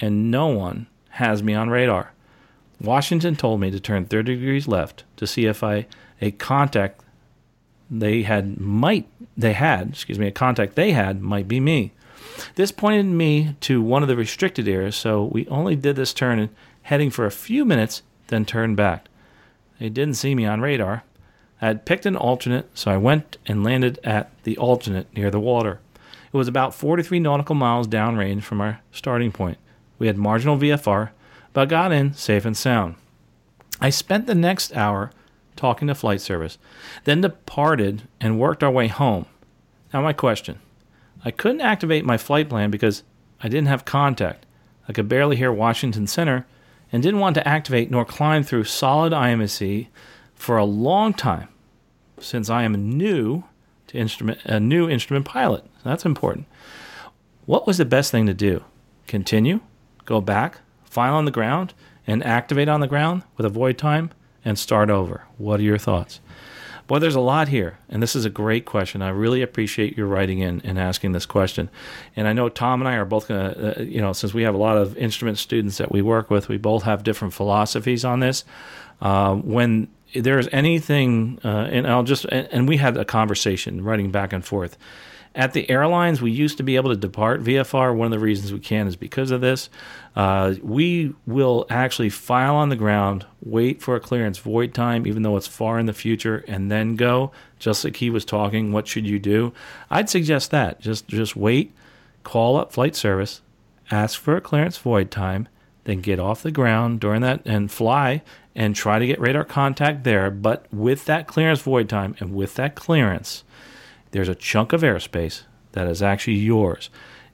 B: and no one has me on radar. Washington told me to turn 30 degrees left to see if I a contact they had might they had excuse me a contact they had might be me. This pointed me to one of the restricted areas, so we only did this turn heading for a few minutes, then turned back. They didn't see me on radar. I had picked an alternate, so I went and landed at the alternate near the water. It was about 43 nautical miles downrange from our starting point. We had marginal VFR, but got in safe and sound. I spent the next hour talking to flight service, then departed and worked our way home. Now, my question I couldn't activate my flight plan because I didn't have contact. I could barely hear Washington Center and didn't want to activate nor climb through solid IMSC for a long time since I am new to instrument a new instrument pilot. That's important. What was the best thing to do? Continue, go back, file on the ground, and activate on the ground with a void time and start over. What are your thoughts? Boy, there's a lot here, and this is a great question. I really appreciate your writing in and asking this question. And I know Tom and I are both going to, uh, you know, since we have a lot of instrument students that we work with, we both have different philosophies on this. Uh, when there's anything, uh, and I'll just, and we had a conversation writing back and forth. At the airlines, we used to be able to depart VFR. One of the reasons we can is because of this. Uh, we will actually file on the ground, wait for a clearance void time, even though it's far in the future, and then go. Just like he was talking, what should you do? I'd suggest that. Just just wait, call up flight service, ask for a clearance void time, then get off the ground during that and fly and try to get radar contact there. But with that clearance void time and with that clearance, there's a chunk of airspace that is actually yours,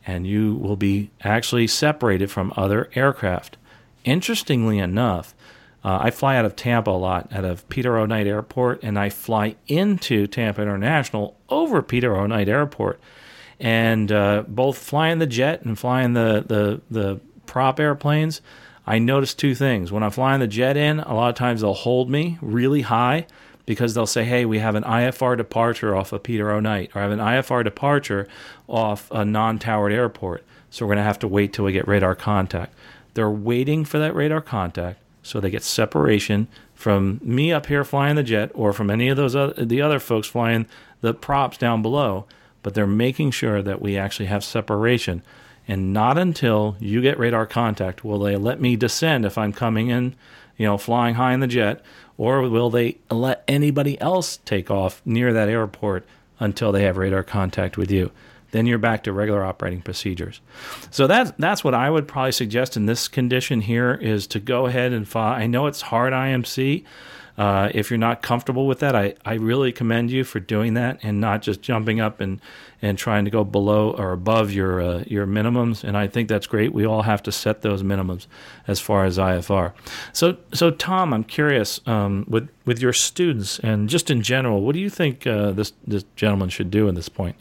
B: and you will be actually separated from other aircraft. Interestingly enough, uh, I fly out of Tampa a lot, out of Peter O. Knight Airport, and I fly into Tampa International over Peter O. Knight Airport. And uh, both flying the jet and flying the, the, the prop airplanes, I noticed two things. When I'm flying the jet in, a lot of times they'll hold me really high because they'll say, hey, we have an IFR departure off of Peter O. Knight, or I have an IFR departure off a non towered airport. So we're going to have to wait till we get radar contact. They're waiting for that radar contact so they get separation from me up here flying the jet or from any of those other, the other folks flying the props down below. But they're making sure that we actually have separation. And not until you get radar contact will they let me descend if I'm coming in, you know, flying high in the jet, or will they let anybody else take off near that airport until they have radar contact with you? Then you're back to regular operating procedures. So that's that's what I would probably suggest in this condition here is to go ahead and file. I know it's hard IMC. Uh, if you're not comfortable with that, I, I really commend you for doing that and not just jumping up and, and trying to go below or above your uh, your minimums. And I think that's great. We all have to set those minimums as far as IFR. So so Tom, I'm curious um, with with your students and just in general, what do you think uh, this this gentleman should do at this point?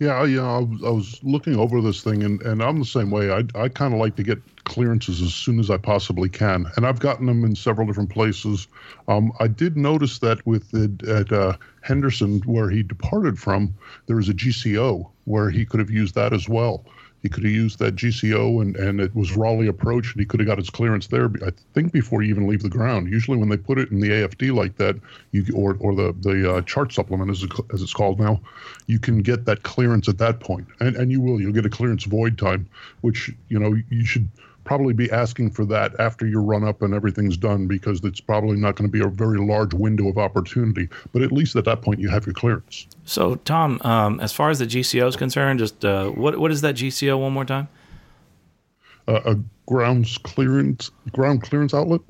E: Yeah, you know, I was, I was looking over this thing, and, and I'm the same way. I, I kind of like to get clearances as soon as I possibly can, and I've gotten them in several different places. Um, I did notice that with at uh, Henderson, where he departed from, there was a GCO where he could have used that as well. He could have used that GCO and, and it was Raleigh approach, and he could have got his clearance there. I think before you even leave the ground. Usually, when they put it in the AFD like that, you or or the the uh, chart supplement as, as it's called now, you can get that clearance at that point, and and you will. You'll get a clearance void time, which you know you should probably be asking for that after your run up and everything's done because it's probably not going to be a very large window of opportunity. But at least at that point, you have your clearance.
B: So, Tom, um, as far as the GCO is concerned, just uh, what what is that GCO one more time?
E: Uh, a grounds clearance ground clearance outlet.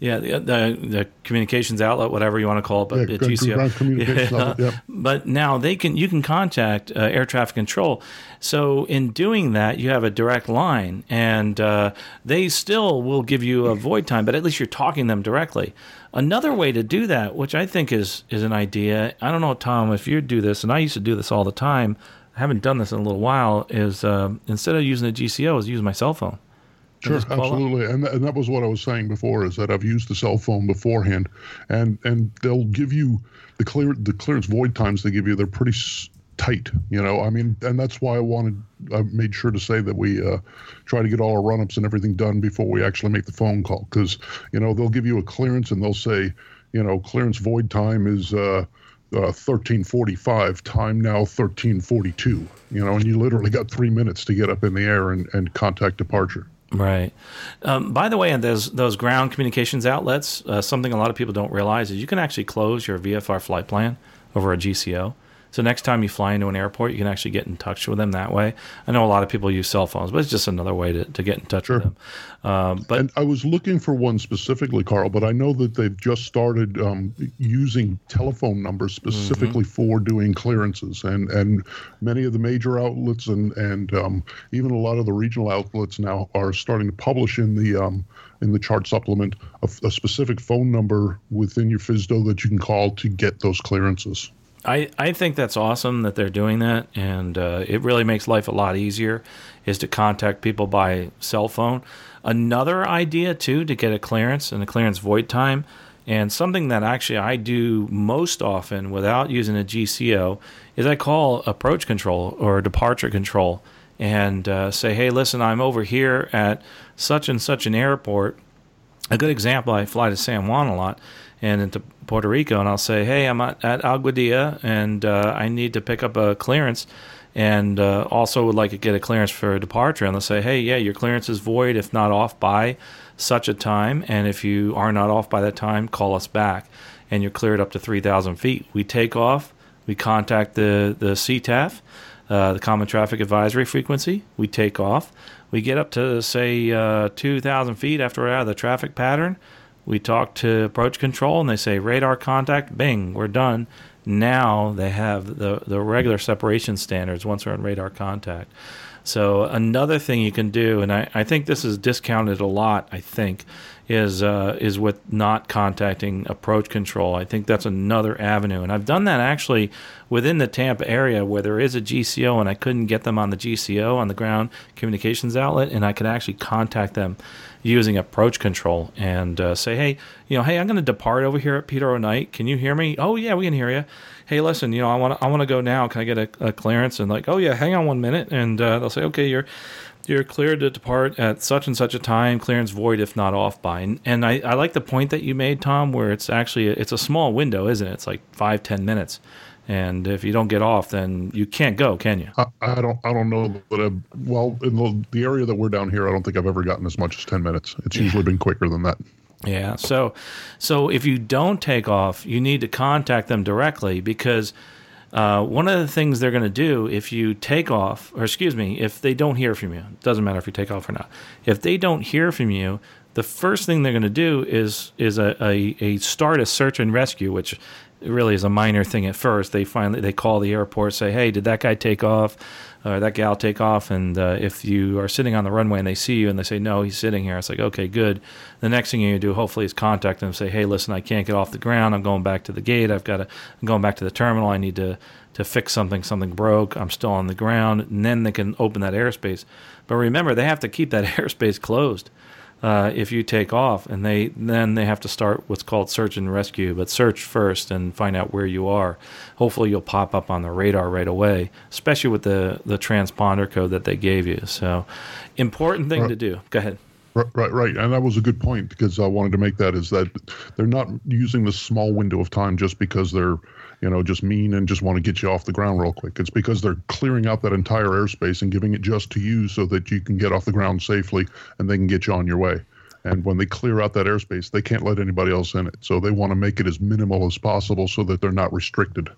B: Yeah, the, the, the, communications outlet, whatever you want to call it, but
E: yeah,
B: the
E: GCO. (laughs) Yeah. Outlet, yeah.
B: But now they can you can contact uh, air traffic control. So in doing that, you have a direct line, and uh, they still will give you a void time, but at least you're talking them directly. Another way to do that, which I think is is an idea. I don't know, Tom, if you do this, and I used to do this all the time. I haven't done this in a little while. Is uh, instead of using the GCO, is use my cell phone.
E: Sure, absolutely, and th- and that was what I was saying before is that I've used the cell phone beforehand, and and they'll give you the clear the clearance void times they give you. They're pretty s- tight, you know. I mean, and that's why I wanted I made sure to say that we uh, try to get all our run ups and everything done before we actually make the phone call because you know they'll give you a clearance and they'll say you know clearance void time is. Uh, uh, 1345 time now 1342 you know and you literally got three minutes to get up in the air and, and contact departure
B: Right. Um, by the way, on those those ground communications outlets, uh, something a lot of people don't realize is you can actually close your VFR flight plan over a GCO. So next time you fly into an airport, you can actually get in touch with them that way. I know a lot of people use cell phones, but it's just another way to, to get in touch
E: sure.
B: with them. Um, but
E: and I was looking for one specifically, Carl, but I know that they've just started um, using telephone numbers specifically mm-hmm. for doing clearances, and and many of the major outlets and and um, even a lot of the regional outlets now are starting to publish in the um, in the chart supplement a, a specific phone number within your FSDO that you can call to get those clearances.
B: I, I think that's awesome that they're doing that, and uh, it really makes life a lot easier. Is to contact people by cell phone. Another idea too to get a clearance and a clearance void time, and something that actually I do most often without using a GCO is I call approach control or departure control and uh, say, hey, listen, I'm over here at such and such an airport. A good example, I fly to San Juan a lot and into Puerto Rico, and I'll say, "Hey, I'm at, at Aguadilla, and uh, I need to pick up a clearance, and uh, also would like to get a clearance for a departure." And they'll say, "Hey, yeah, your clearance is void if not off by such a time, and if you are not off by that time, call us back, and you're cleared up to 3,000 feet." We take off, we contact the the CTAF, uh, the Common Traffic Advisory Frequency. We take off. We get up to say uh, 2,000 feet after we're out of the traffic pattern we talk to approach control and they say radar contact, bing, we're done. Now they have the, the regular separation standards once they're in radar contact. So another thing you can do, and I, I think this is discounted a lot, I think, is uh, is with not contacting approach control. I think that's another avenue, and I've done that actually within the Tampa area where there is a GCO, and I couldn't get them on the GCO on the ground communications outlet, and I could actually contact them using approach control and uh, say, hey, you know, hey, I'm going to depart over here at Peter O. Knight. Can you hear me? Oh yeah, we can hear you. Hey, listen, you know, I want to I want to go now. Can I get a, a, clearance? And like, oh yeah, hang on one minute, and uh, they'll say, okay, you're you're cleared to depart at such and such a time. Clearance void if not off by. And, and I, I like the point that you made, Tom, where it's actually it's a small window, isn't it? It's like five ten minutes. And if you don't get off, then you can't go, can you?
E: I, I don't. I don't know, but uh, well, in the, the area that we're down here, I don't think I've ever gotten as much as ten minutes. It's usually been quicker than that.
B: Yeah. So, so if you don't take off, you need to contact them directly because uh, one of the things they're going to do if you take off, or excuse me, if they don't hear from you, it doesn't matter if you take off or not. If they don't hear from you, the first thing they're going to do is is a, a, a start a search and rescue, which really is a minor thing at first. They finally they call the airport, say, "Hey, did that guy take off? Or that gal take off?" And uh, if you are sitting on the runway and they see you and they say, "No, he's sitting here," it's like, "Okay, good." The next thing you do, hopefully, is contact them and say, "Hey, listen, I can't get off the ground. I'm going back to the gate. I've got to. I'm going back to the terminal. I need to." To fix something, something broke. I'm still on the ground, and then they can open that airspace. But remember, they have to keep that (laughs) airspace closed uh, if you take off, and they then they have to start what's called search and rescue. But search first and find out where you are. Hopefully, you'll pop up on the radar right away, especially with the the transponder code that they gave you. So, important thing
E: right.
B: to do. Go ahead.
E: Right, right, right, and that was a good point because I wanted to make that is that they're not using this small window of time just because they're you know, just mean and just want to get you off the ground real quick. It's because they're clearing out that entire airspace and giving it just to you so that you can get off the ground safely and they can get you on your way. And when they clear out that airspace, they can't let anybody else in it. So they want to make it as minimal as possible so that they're not restricted.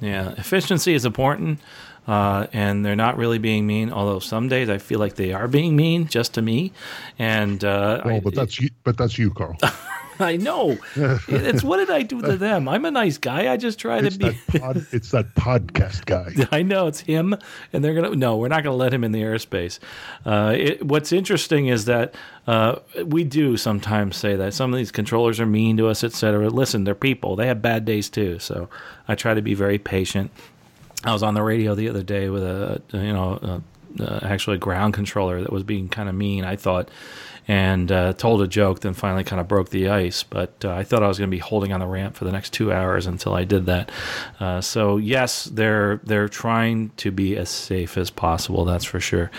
B: Yeah, efficiency is important, uh, and they're not really being mean. Although some days I feel like they are being mean just to me. And uh,
E: oh, but that's you, but that's you, Carl. (laughs) (laughs)
B: I know. it's what did I do to them? I'm a nice guy. I just try
E: it's
B: to be.
E: Pod, it's that podcast guy. (laughs)
B: I know it's him, and they're gonna. No, we're not gonna let him in the airspace. Uh, it, what's interesting is that uh, we do sometimes say that some of these controllers are mean to us, etc. Listen, they're people. They have bad days too. So I try to be very patient. I was on the radio the other day with a you know a, uh, actually a ground controller that was being kind of mean. I thought and uh, told a joke, then finally kind of broke the ice. But uh, I thought I was going to be holding on the ramp for the next two hours until I did that. Uh, so yes, they're they're trying to be as safe as possible. That's for sure.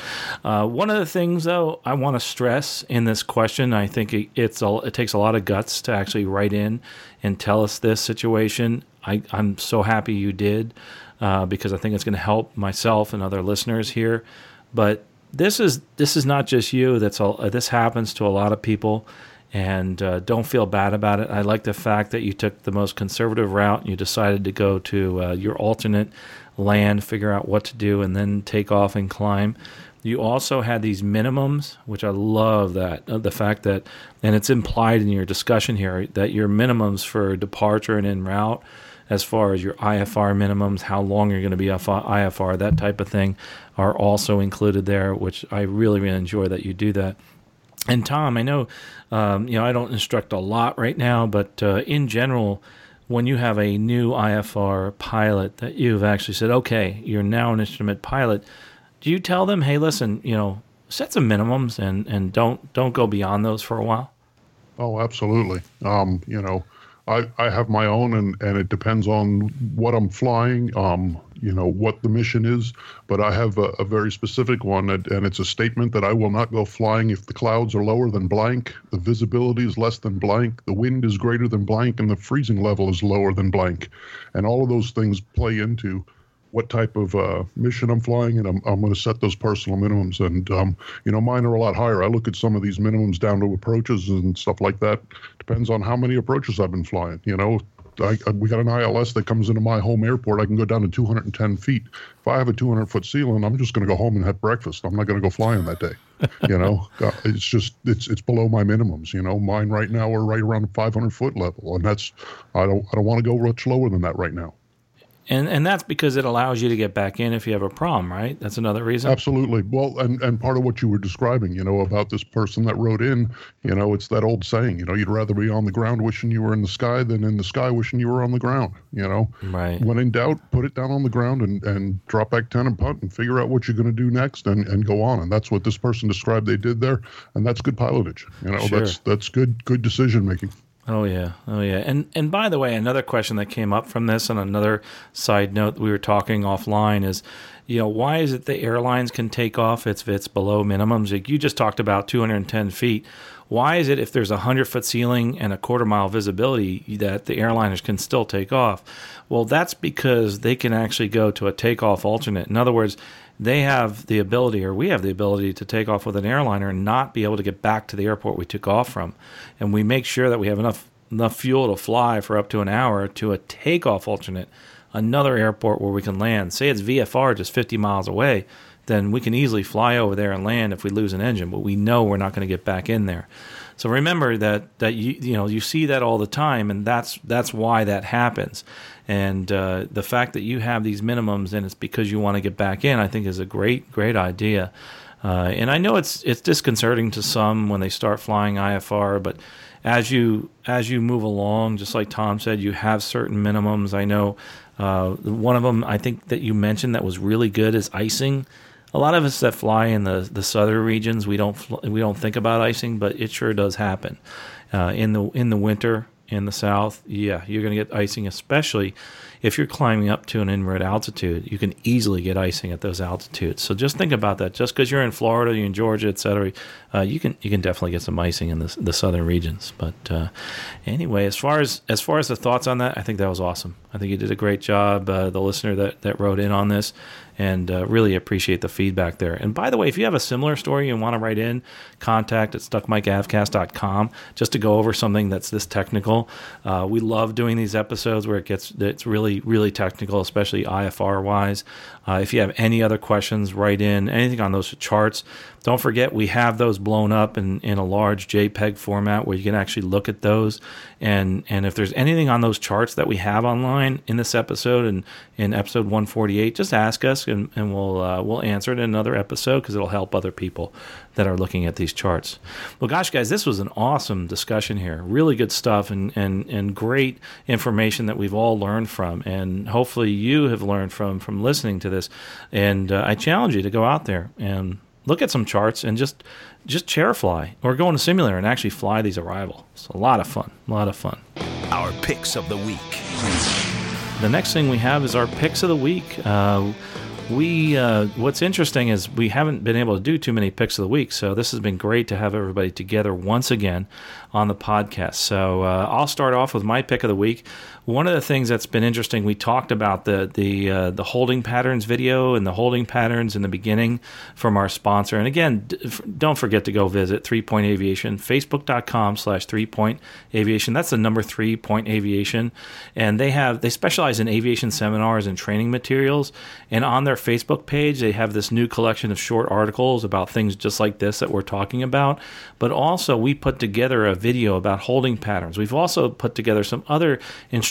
B: Uh, one of the things, though, I want to stress in this question, I think it, it's a, it takes a lot of guts to actually write in and tell us this situation. I, I'm so happy you did. Uh, because I think it's going to help myself and other listeners here. But this is this is not just you. That's all. Uh, this happens to a lot of people, and uh, don't feel bad about it. I like the fact that you took the most conservative route. And you decided to go to uh, your alternate land, figure out what to do, and then take off and climb. You also had these minimums, which I love that uh, the fact that, and it's implied in your discussion here that your minimums for departure and en route as far as your IFR minimums, how long you're going to be off IFR, that type of thing, are also included there, which I really, really enjoy that you do that. And Tom, I know, um, you know, I don't instruct a lot right now, but uh, in general, when you have a new IFR pilot that you've actually said, okay, you're now an instrument pilot, do you tell them, hey, listen, you know, set some minimums and, and don't don't go beyond those for a while?
E: Oh, absolutely. Um, you know, I, I have my own, and, and it depends on what I'm flying, um, you know, what the mission is. But I have a, a very specific one, and, and it's a statement that I will not go flying if the clouds are lower than blank, the visibility is less than blank, the wind is greater than blank, and the freezing level is lower than blank. And all of those things play into what type of uh, mission I'm flying, and I'm, I'm going to set those personal minimums. And um, you know, mine are a lot higher. I look at some of these minimums down to approaches and stuff like that. Depends on how many approaches I've been flying. You know, I, I, we got an ILS that comes into my home airport. I can go down to 210 feet. If I have a 200 foot ceiling, I'm just going to go home and have breakfast. I'm not going to go flying that day. (laughs) you know, uh, it's just it's it's below my minimums. You know, mine right now are right around 500 foot level, and that's I don't I don't want to go much lower than that right now
B: and and that's because it allows you to get back in if you have a problem, right? That's another reason.
E: Absolutely. Well, and and part of what you were describing, you know, about this person that wrote in, you know, it's that old saying, you know, you'd rather be on the ground wishing you were in the sky than in the sky wishing you were on the ground. You know,
B: right?
E: When in doubt, put it down on the ground and and drop back ten and punt and figure out what you're going to do next and and go on. And that's what this person described they did there, and that's good pilotage. You know, sure. that's that's good good decision making.
B: Oh yeah, oh yeah, and and by the way, another question that came up from this, and another side note we were talking offline is, you know, why is it the airlines can take off if it's below minimums? Like you just talked about 210 feet. Why is it if there's a hundred foot ceiling and a quarter mile visibility that the airliners can still take off? Well, that's because they can actually go to a takeoff alternate. In other words, they have the ability, or we have the ability, to take off with an airliner and not be able to get back to the airport we took off from. And we make sure that we have enough enough fuel to fly for up to an hour to a takeoff alternate, another airport where we can land. Say it's VFR just 50 miles away, then we can easily fly over there and land if we lose an engine, but we know we're not going to get back in there. So remember that that you you know you see that all the time, and that's that's why that happens. And uh, the fact that you have these minimums and it's because you want to get back in, I think, is a great great idea. Uh, and I know it's it's disconcerting to some when they start flying IFR, but as you as you move along, just like Tom said, you have certain minimums. I know uh, one of them I think that you mentioned that was really good is icing. A lot of us that fly in the, the southern regions, we don't fl- we don't think about icing, but it sure does happen. Uh, in the in the winter in the south, yeah, you're going to get icing, especially if you're climbing up to an en route altitude, you can easily get icing at those altitudes. So just think about that. Just because you're in Florida, you're in Georgia, et cetera, uh, you can you can definitely get some icing in the, the southern regions. But uh, anyway, as far as as far as the thoughts on that, I think that was awesome. I think you did a great job. Uh, the listener that that wrote in on this, and uh, really appreciate the feedback there. And by the way, if you have a similar story and want to write in, contact at stuckmicavcast.com just to go over something that's this technical. Uh, we love doing these episodes where it gets it's really really technical, especially IFR wise. Uh, if you have any other questions, write in anything on those charts. Don't forget, we have those blown up in, in a large JPEG format where you can actually look at those. And, and if there's anything on those charts that we have online in this episode and in episode 148, just ask us and, and we'll, uh, we'll answer it in another episode because it'll help other people that are looking at these charts. Well, gosh, guys, this was an awesome discussion here. Really good stuff and, and, and great information that we've all learned from. And hopefully you have learned from, from listening to this. And uh, I challenge you to go out there and look at some charts and just just chair fly or go in a simulator and actually fly these arrival. It's a lot of fun. A lot of fun.
A: Our picks of the week.
B: The next thing we have is our picks of the week. Uh, we uh, what's interesting is we haven't been able to do too many picks of the week, so this has been great to have everybody together once again on the podcast. So uh, I'll start off with my pick of the week. One of the things that's been interesting, we talked about the the uh, the holding patterns video and the holding patterns in the beginning from our sponsor. And again, don't forget to go visit Three Point Aviation, Facebook.com slash Three Point Aviation. That's the number Three Point Aviation, and they have they specialize in aviation seminars and training materials. And on their Facebook page, they have this new collection of short articles about things just like this that we're talking about. But also, we put together a video about holding patterns. We've also put together some other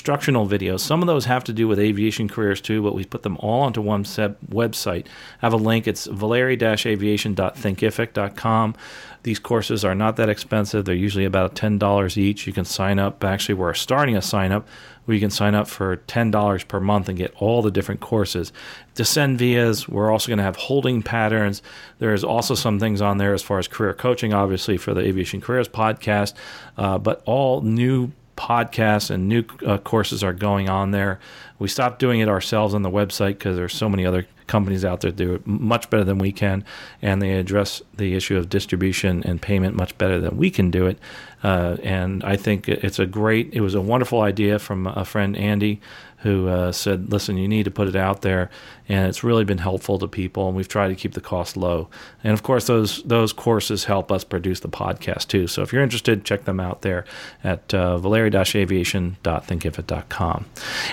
B: instructional videos. Some of those have to do with aviation careers too, but we put them all onto one website. I have a link. It's valeri-aviation.thinkific.com. These courses are not that expensive. They're usually about $10 each. You can sign up. Actually, we're starting a sign up where you can sign up for $10 per month and get all the different courses. Descend vias, we're also going to have holding patterns. There's also some things on there as far as career coaching, obviously, for the Aviation Careers podcast, uh, but all new podcasts and new uh, courses are going on there. We stopped doing it ourselves on the website because there's so many other companies out there do it much better than we can, and they address the issue of distribution and payment much better than we can do it. Uh, and I think it's a great, it was a wonderful idea from a friend Andy who uh, said, "Listen, you need to put it out there," and it's really been helpful to people. And we've tried to keep the cost low. And of course, those those courses help us produce the podcast too. So if you're interested, check them out there at uh, valeri-aviation.thinkific.com.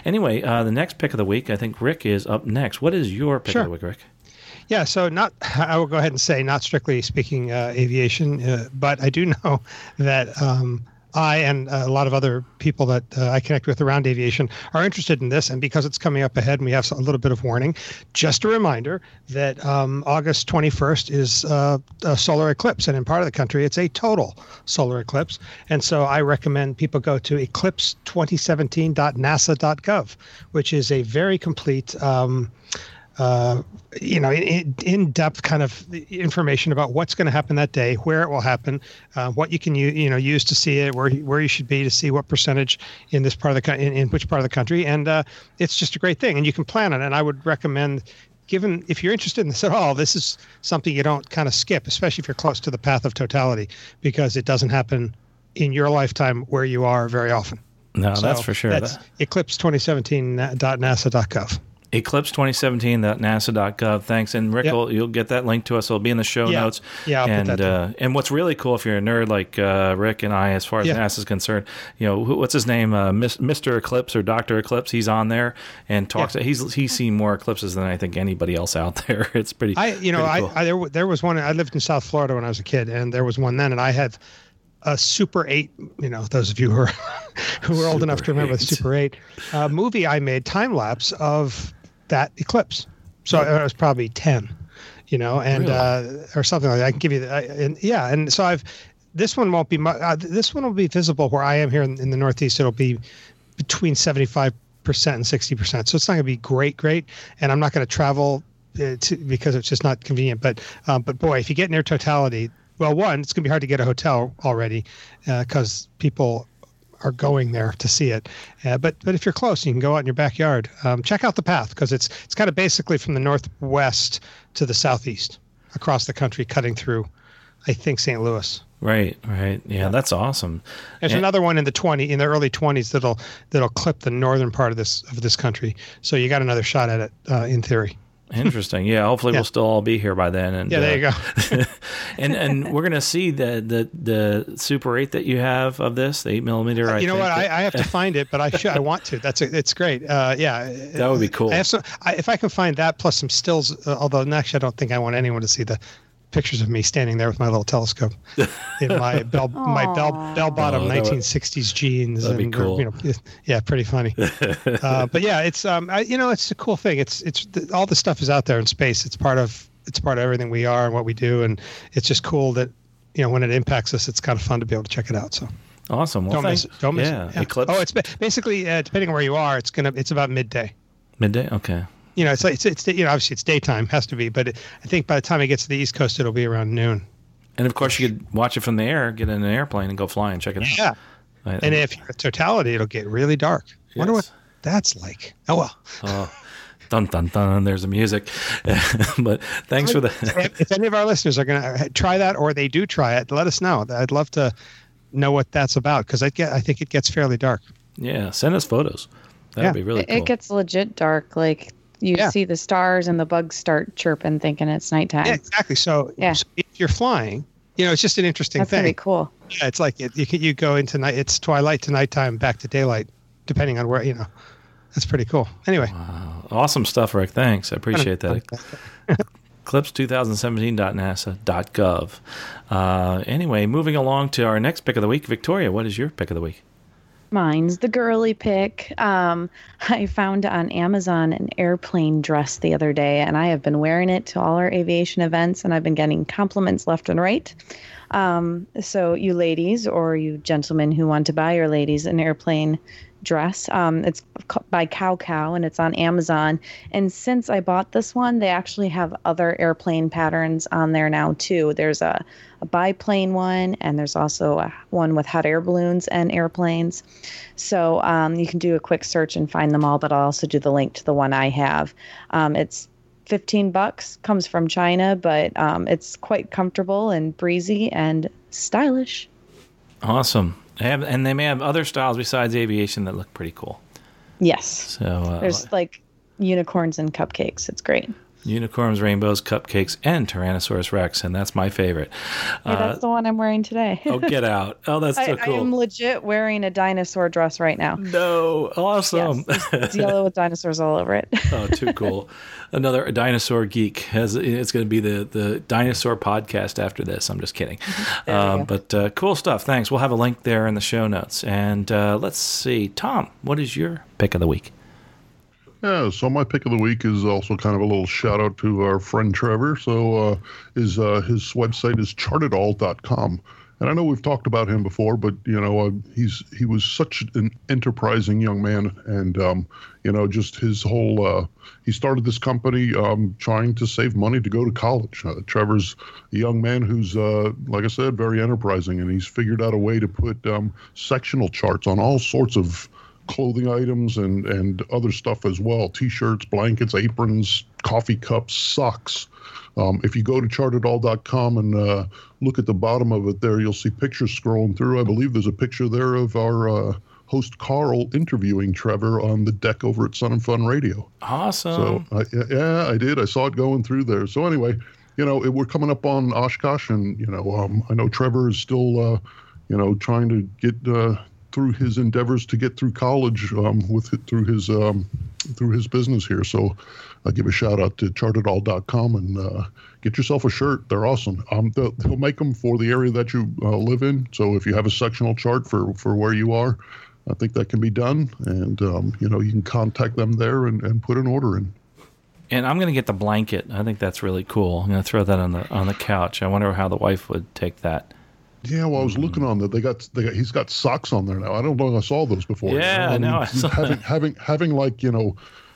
B: Anyway, uh, the next pick of the week, I think Rick is up next. What is your pick
D: Sure.
B: of the week, Rick?
D: Yeah, so not (laughs) I will go ahead and say not strictly speaking uh, aviation, uh, but I do (laughs) know that um, I and a lot of other people that uh, I connect with around aviation are interested in this, and because it's coming up ahead, and we have a little bit of warning. Just a reminder that um, August 21st is uh, a solar eclipse, and in part of the country, it's a total solar eclipse, and so I recommend people go to eclipse2017.nasa.gov, which is a very complete. Um, uh, you know, in, in depth kind of information about what's going to happen that day, where it will happen, uh, what you can you, you know use to see it, where where you should be to see what percentage in this part of the co- in, in which part of the country, and uh, it's just a great thing, and you can plan it. And I would recommend. Given if you're interested in this at all, this is something you don't kind of skip, especially if you're close to the path of totality, because it doesn't happen in your lifetime where you are very often.
B: No,
D: So
B: that's for sure.
D: That's
B: That-
D: eclipse2017.nasa.gov.
B: eclipse2017.nasa.gov. Thanks, and Rick,
D: Yep.
B: will, you'll get that link to us. It'll be in the show
D: Yeah.
B: notes.
D: Yeah, I'll
B: and
D: that
B: uh, and what's really cool if you're a nerd like uh, Rick and I, as far as
D: Yeah.
B: NASA is concerned, you know, who, what's his name, uh, Mr. Eclipse or Doctor Eclipse? He's on there and talks.
D: Yeah.
B: He's he's seen more eclipses than I think anybody else out (laughs) there. It's pretty.
D: I, you know,
B: pretty
D: I. I there, there was one. I lived in South Florida when I was a kid, and there was one then, and I had a Super 8, you know, those of you who are (laughs) who are old
B: Super
D: enough to remember the Super 8 uh, movie I made time lapse of that eclipse. So it was probably 10, you know, and
B: Really?
D: uh, or something like that. I can give you the, and yeah, and so I've this one won't be uh, this one will be visible where I am here in, in the Northeast. It'll be between 75 percent and 60 percent. So it's not going to be great, great, and I'm not going to travel uh, to, because it's just not convenient. But um, but boy, if you get near totality, well, one, it's going to be hard to get a hotel already because people are going there to see it. Uh, but but if you're close, you can go out in your backyard. Um, check out the path because it's it's kind of basically from the northwest to the southeast across the country, cutting through, I think St. Louis.
B: Right, right. Yeah, that's awesome.
D: There's
B: And-
D: another one in the 20 in the early 20s that'll that'll clip the northern part of this of this country. So you got another shot at it uh, in theory. (laughs)
B: Interesting. Yeah, hopefully
D: Yeah.
B: we'll still all be here by then. And
D: Yeah, there you
B: uh,
D: go. (laughs)
B: and and we're gonna see the the the Super Eight that you have of this, the eight millimeter. I
D: you know
B: think
D: what? I,
B: that-
D: I have to (laughs) find it, but I should. I want to. That's a, it's great. Uh, yeah,
B: That would be cool.
D: I some. I, if I can find that plus some stills, uh, although actually I don't think I want anyone to see the pictures of me standing there with my little telescope in my (laughs) bell my bell bell bottom
B: Oh,
D: 1960s jeans.
B: that'd be
D: and,
B: cool.
D: You know, yeah, pretty funny. (laughs) uh, but yeah, it's um, I, you know, it's a cool thing. It's it's all the stuff is out there in space. It's part of it's part of everything we are and what we do, and it's just cool that you know when it impacts us, it's kind of fun to be able to check it out. So.
B: awesome. Well,
D: Don't miss it. Don't miss
B: yeah,
D: it. Yeah.
B: Eclipse.
D: Oh, it's basically uh, depending on where you are, it's gonna it's about midday.
B: midday. Okay.
D: You know, it's like it's, it's you know obviously it's daytime has to be, but it, I think by the time it gets to the East Coast, it'll be around noon.
B: And of course, you could watch it from the air, get in an airplane, and go fly and check it out.
D: Yeah,
B: I-
D: and if you're at totality, it'll get really dark. Wonder what that's like. Oh well.
B: oh, dun dun dun. There's the music. (laughs) but thanks for the.
D: if, if any of our listeners are gonna uh, try that or they do try it, let us know. I'd love to know what that's about because I get I think it gets fairly dark.
B: yeah, send us photos. That'd
D: Yeah.
B: be really
C: It,
B: cool.
C: it gets legit dark. Like you
D: Yeah.
C: see the stars and the bugs start chirping, thinking it's nighttime.
D: Yeah, exactly. So,
C: Yeah.
D: so if you're flying, you know, it's just an interesting
C: That's gonna
D: thing.
C: be cool.
D: Yeah, it's like it, you can, you go into night. It's twilight to nighttime, back to daylight, depending on where you know. That's pretty cool. Anyway,
B: awesome stuff, Rick. Thanks. I appreciate that. (laughs) Eclipse2017.nasa.gov. Uh, anyway, moving along to our next pick of the week. Victoria, what is your pick of the week?
C: Mine's the girly pick. Um, (laughs) I found on Amazon an airplane dress the other day, and I have been wearing it to all our aviation events, and I've been getting compliments left and right. Um, so, you ladies or you gentlemen who want to buy your ladies an airplane dress, um, it's by Cow Cow, and it's on Amazon. And since I bought this one, they actually have other airplane patterns on there now too. There's a, a biplane one, and there's also a, one with hot air balloons and airplanes. So um, you can do a quick search and find them all, but I'll also do the link to the one I have. Um, it's 15 bucks, comes from China, but um, it's quite comfortable and breezy and stylish.
B: Awesome. They have, and they may have other styles besides aviation that look pretty cool.
C: Yes.
B: So uh,
C: There's like unicorns and cupcakes. It's great.
B: Unicorns, rainbows, cupcakes, and Tyrannosaurus Rex, and that's my favorite.
C: Hey, that's the one I'm wearing today. (laughs)
B: oh, get out! Oh, that's
C: I,
B: so
C: I
B: cool.
C: am legit wearing a dinosaur dress right now.
B: no, awesome.
C: Yes, it's yellow with dinosaurs all over it. (laughs)
B: oh, too cool. Another dinosaur geek has it's going to be the the dinosaur podcast after this. I'm just kidding, (laughs) um, but uh, cool stuff. Thanks. We'll have a link there in the show notes. And uh, let's see, Tom, what is your pick of the week?
E: Yeah, so my pick of the week is also kind of a little shout out to our friend Trevor. So uh, his uh, his website is chartitall.com. And I know we've talked about him before, but you know uh, he's he was such an enterprising young man, and um, you know just his whole uh, he started this company um, trying to save money to go to college. Uh, Trevor's a young man who's uh, like I said very enterprising, and he's figured out a way to put um, sectional charts on all sorts of clothing items and and other stuff as well t-shirts blankets aprons coffee cups socks um, if you go to chartitall.com and uh, look at the bottom of it there you'll see pictures scrolling through i believe there's a picture there of our uh, host carl interviewing trevor on the deck over at sun and fun radio
B: Awesome.
E: so I, yeah, I did. I saw it going through there. So anyway, you know, it, we're coming up on Oshkosh, and you know, um, I know Trevor is still, uh, you know, trying to get uh, through his endeavors to get through college um, with through his um, through his business here. So I give a shout out to chartitall.com and uh, get yourself a shirt. They're awesome. Um, they'll, they'll make them for the area that you uh, live in. So if you have a sectional chart for for where you are, I think that can be done. And um, you know you can contact them there and, and put an order in.
B: And I'm going to get the blanket. I think that's really cool. I'm going to throw that on the on the couch. I wonder how the wife would take that.
E: Yeah, well, I was looking on that. They got, they got, he's got socks on there now. I don't know if I saw those before.
B: Yeah, I know. I
E: saw having, having, having like, you know,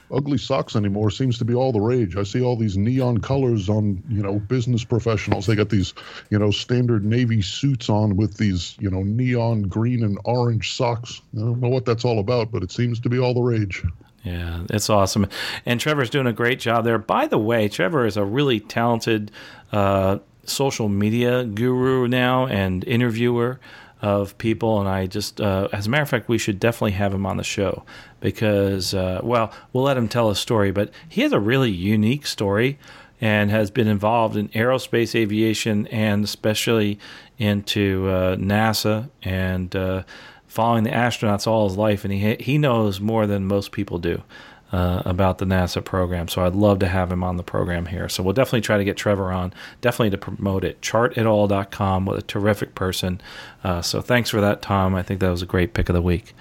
E: ugly socks anymore seems to be all the rage. I see all these neon colors on, you know, business professionals. They got these, you know, standard navy suits on with these, you know, neon green and orange socks. I don't know what that's all about, but it seems to be all the rage.
B: Yeah, it's awesome. And Trevor's doing a great job there. By the way, Trevor is a really talented uh, social media guru now and interviewer of people. And I just, uh, as a matter of fact, we should definitely have him on the show because, uh, well, we'll let him tell a story, but he has a really unique story and has been involved in aerospace aviation and especially into uh, NASA and uh, following the astronauts all his life. And he, he knows more than most people do uh, about the NASA program. So I'd love to have him on the program here. So we'll definitely try to get Trevor on, definitely to promote it. Chartitall.com with a terrific person. Uh, so thanks for that, Tom. I think that was a great pick of the week.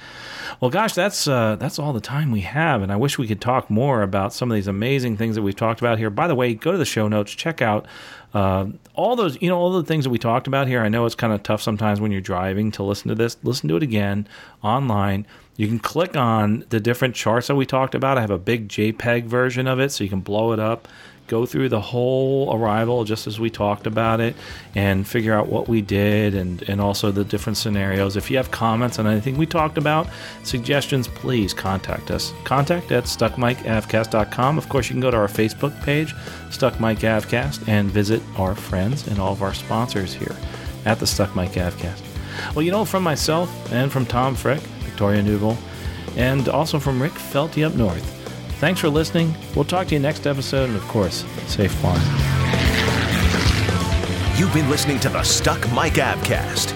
B: Well, gosh, that's uh, that's all the time we have, and I wish we could talk more about some of these amazing things that we've talked about here. By the way, go to the show notes, check out uh, all those, you know, all the things that we talked about here. I know it's kind of tough sometimes when you're driving to listen to this. Listen to it again online you can click on the different charts that we talked about. I have a big JPEG version of it, so you can blow it up, go through the whole arrival just as we talked about it, and figure out what we did and, and also the different scenarios. If you have comments on anything we talked about, suggestions, please contact us. Contact at stuckmikeavcast.com. Of course, you can go to our Facebook page, Stuck Mike Avcast, and visit our friends and all of our sponsors here at the Stuck Mike Avcast. Well, you know, from myself and from Tom Frick, Victoria Neuville, and also from Rick Felty up north. Thanks for listening. We'll talk to you next episode, and of course, safe flying.
A: You've been listening to the Stuck Mike Avcast.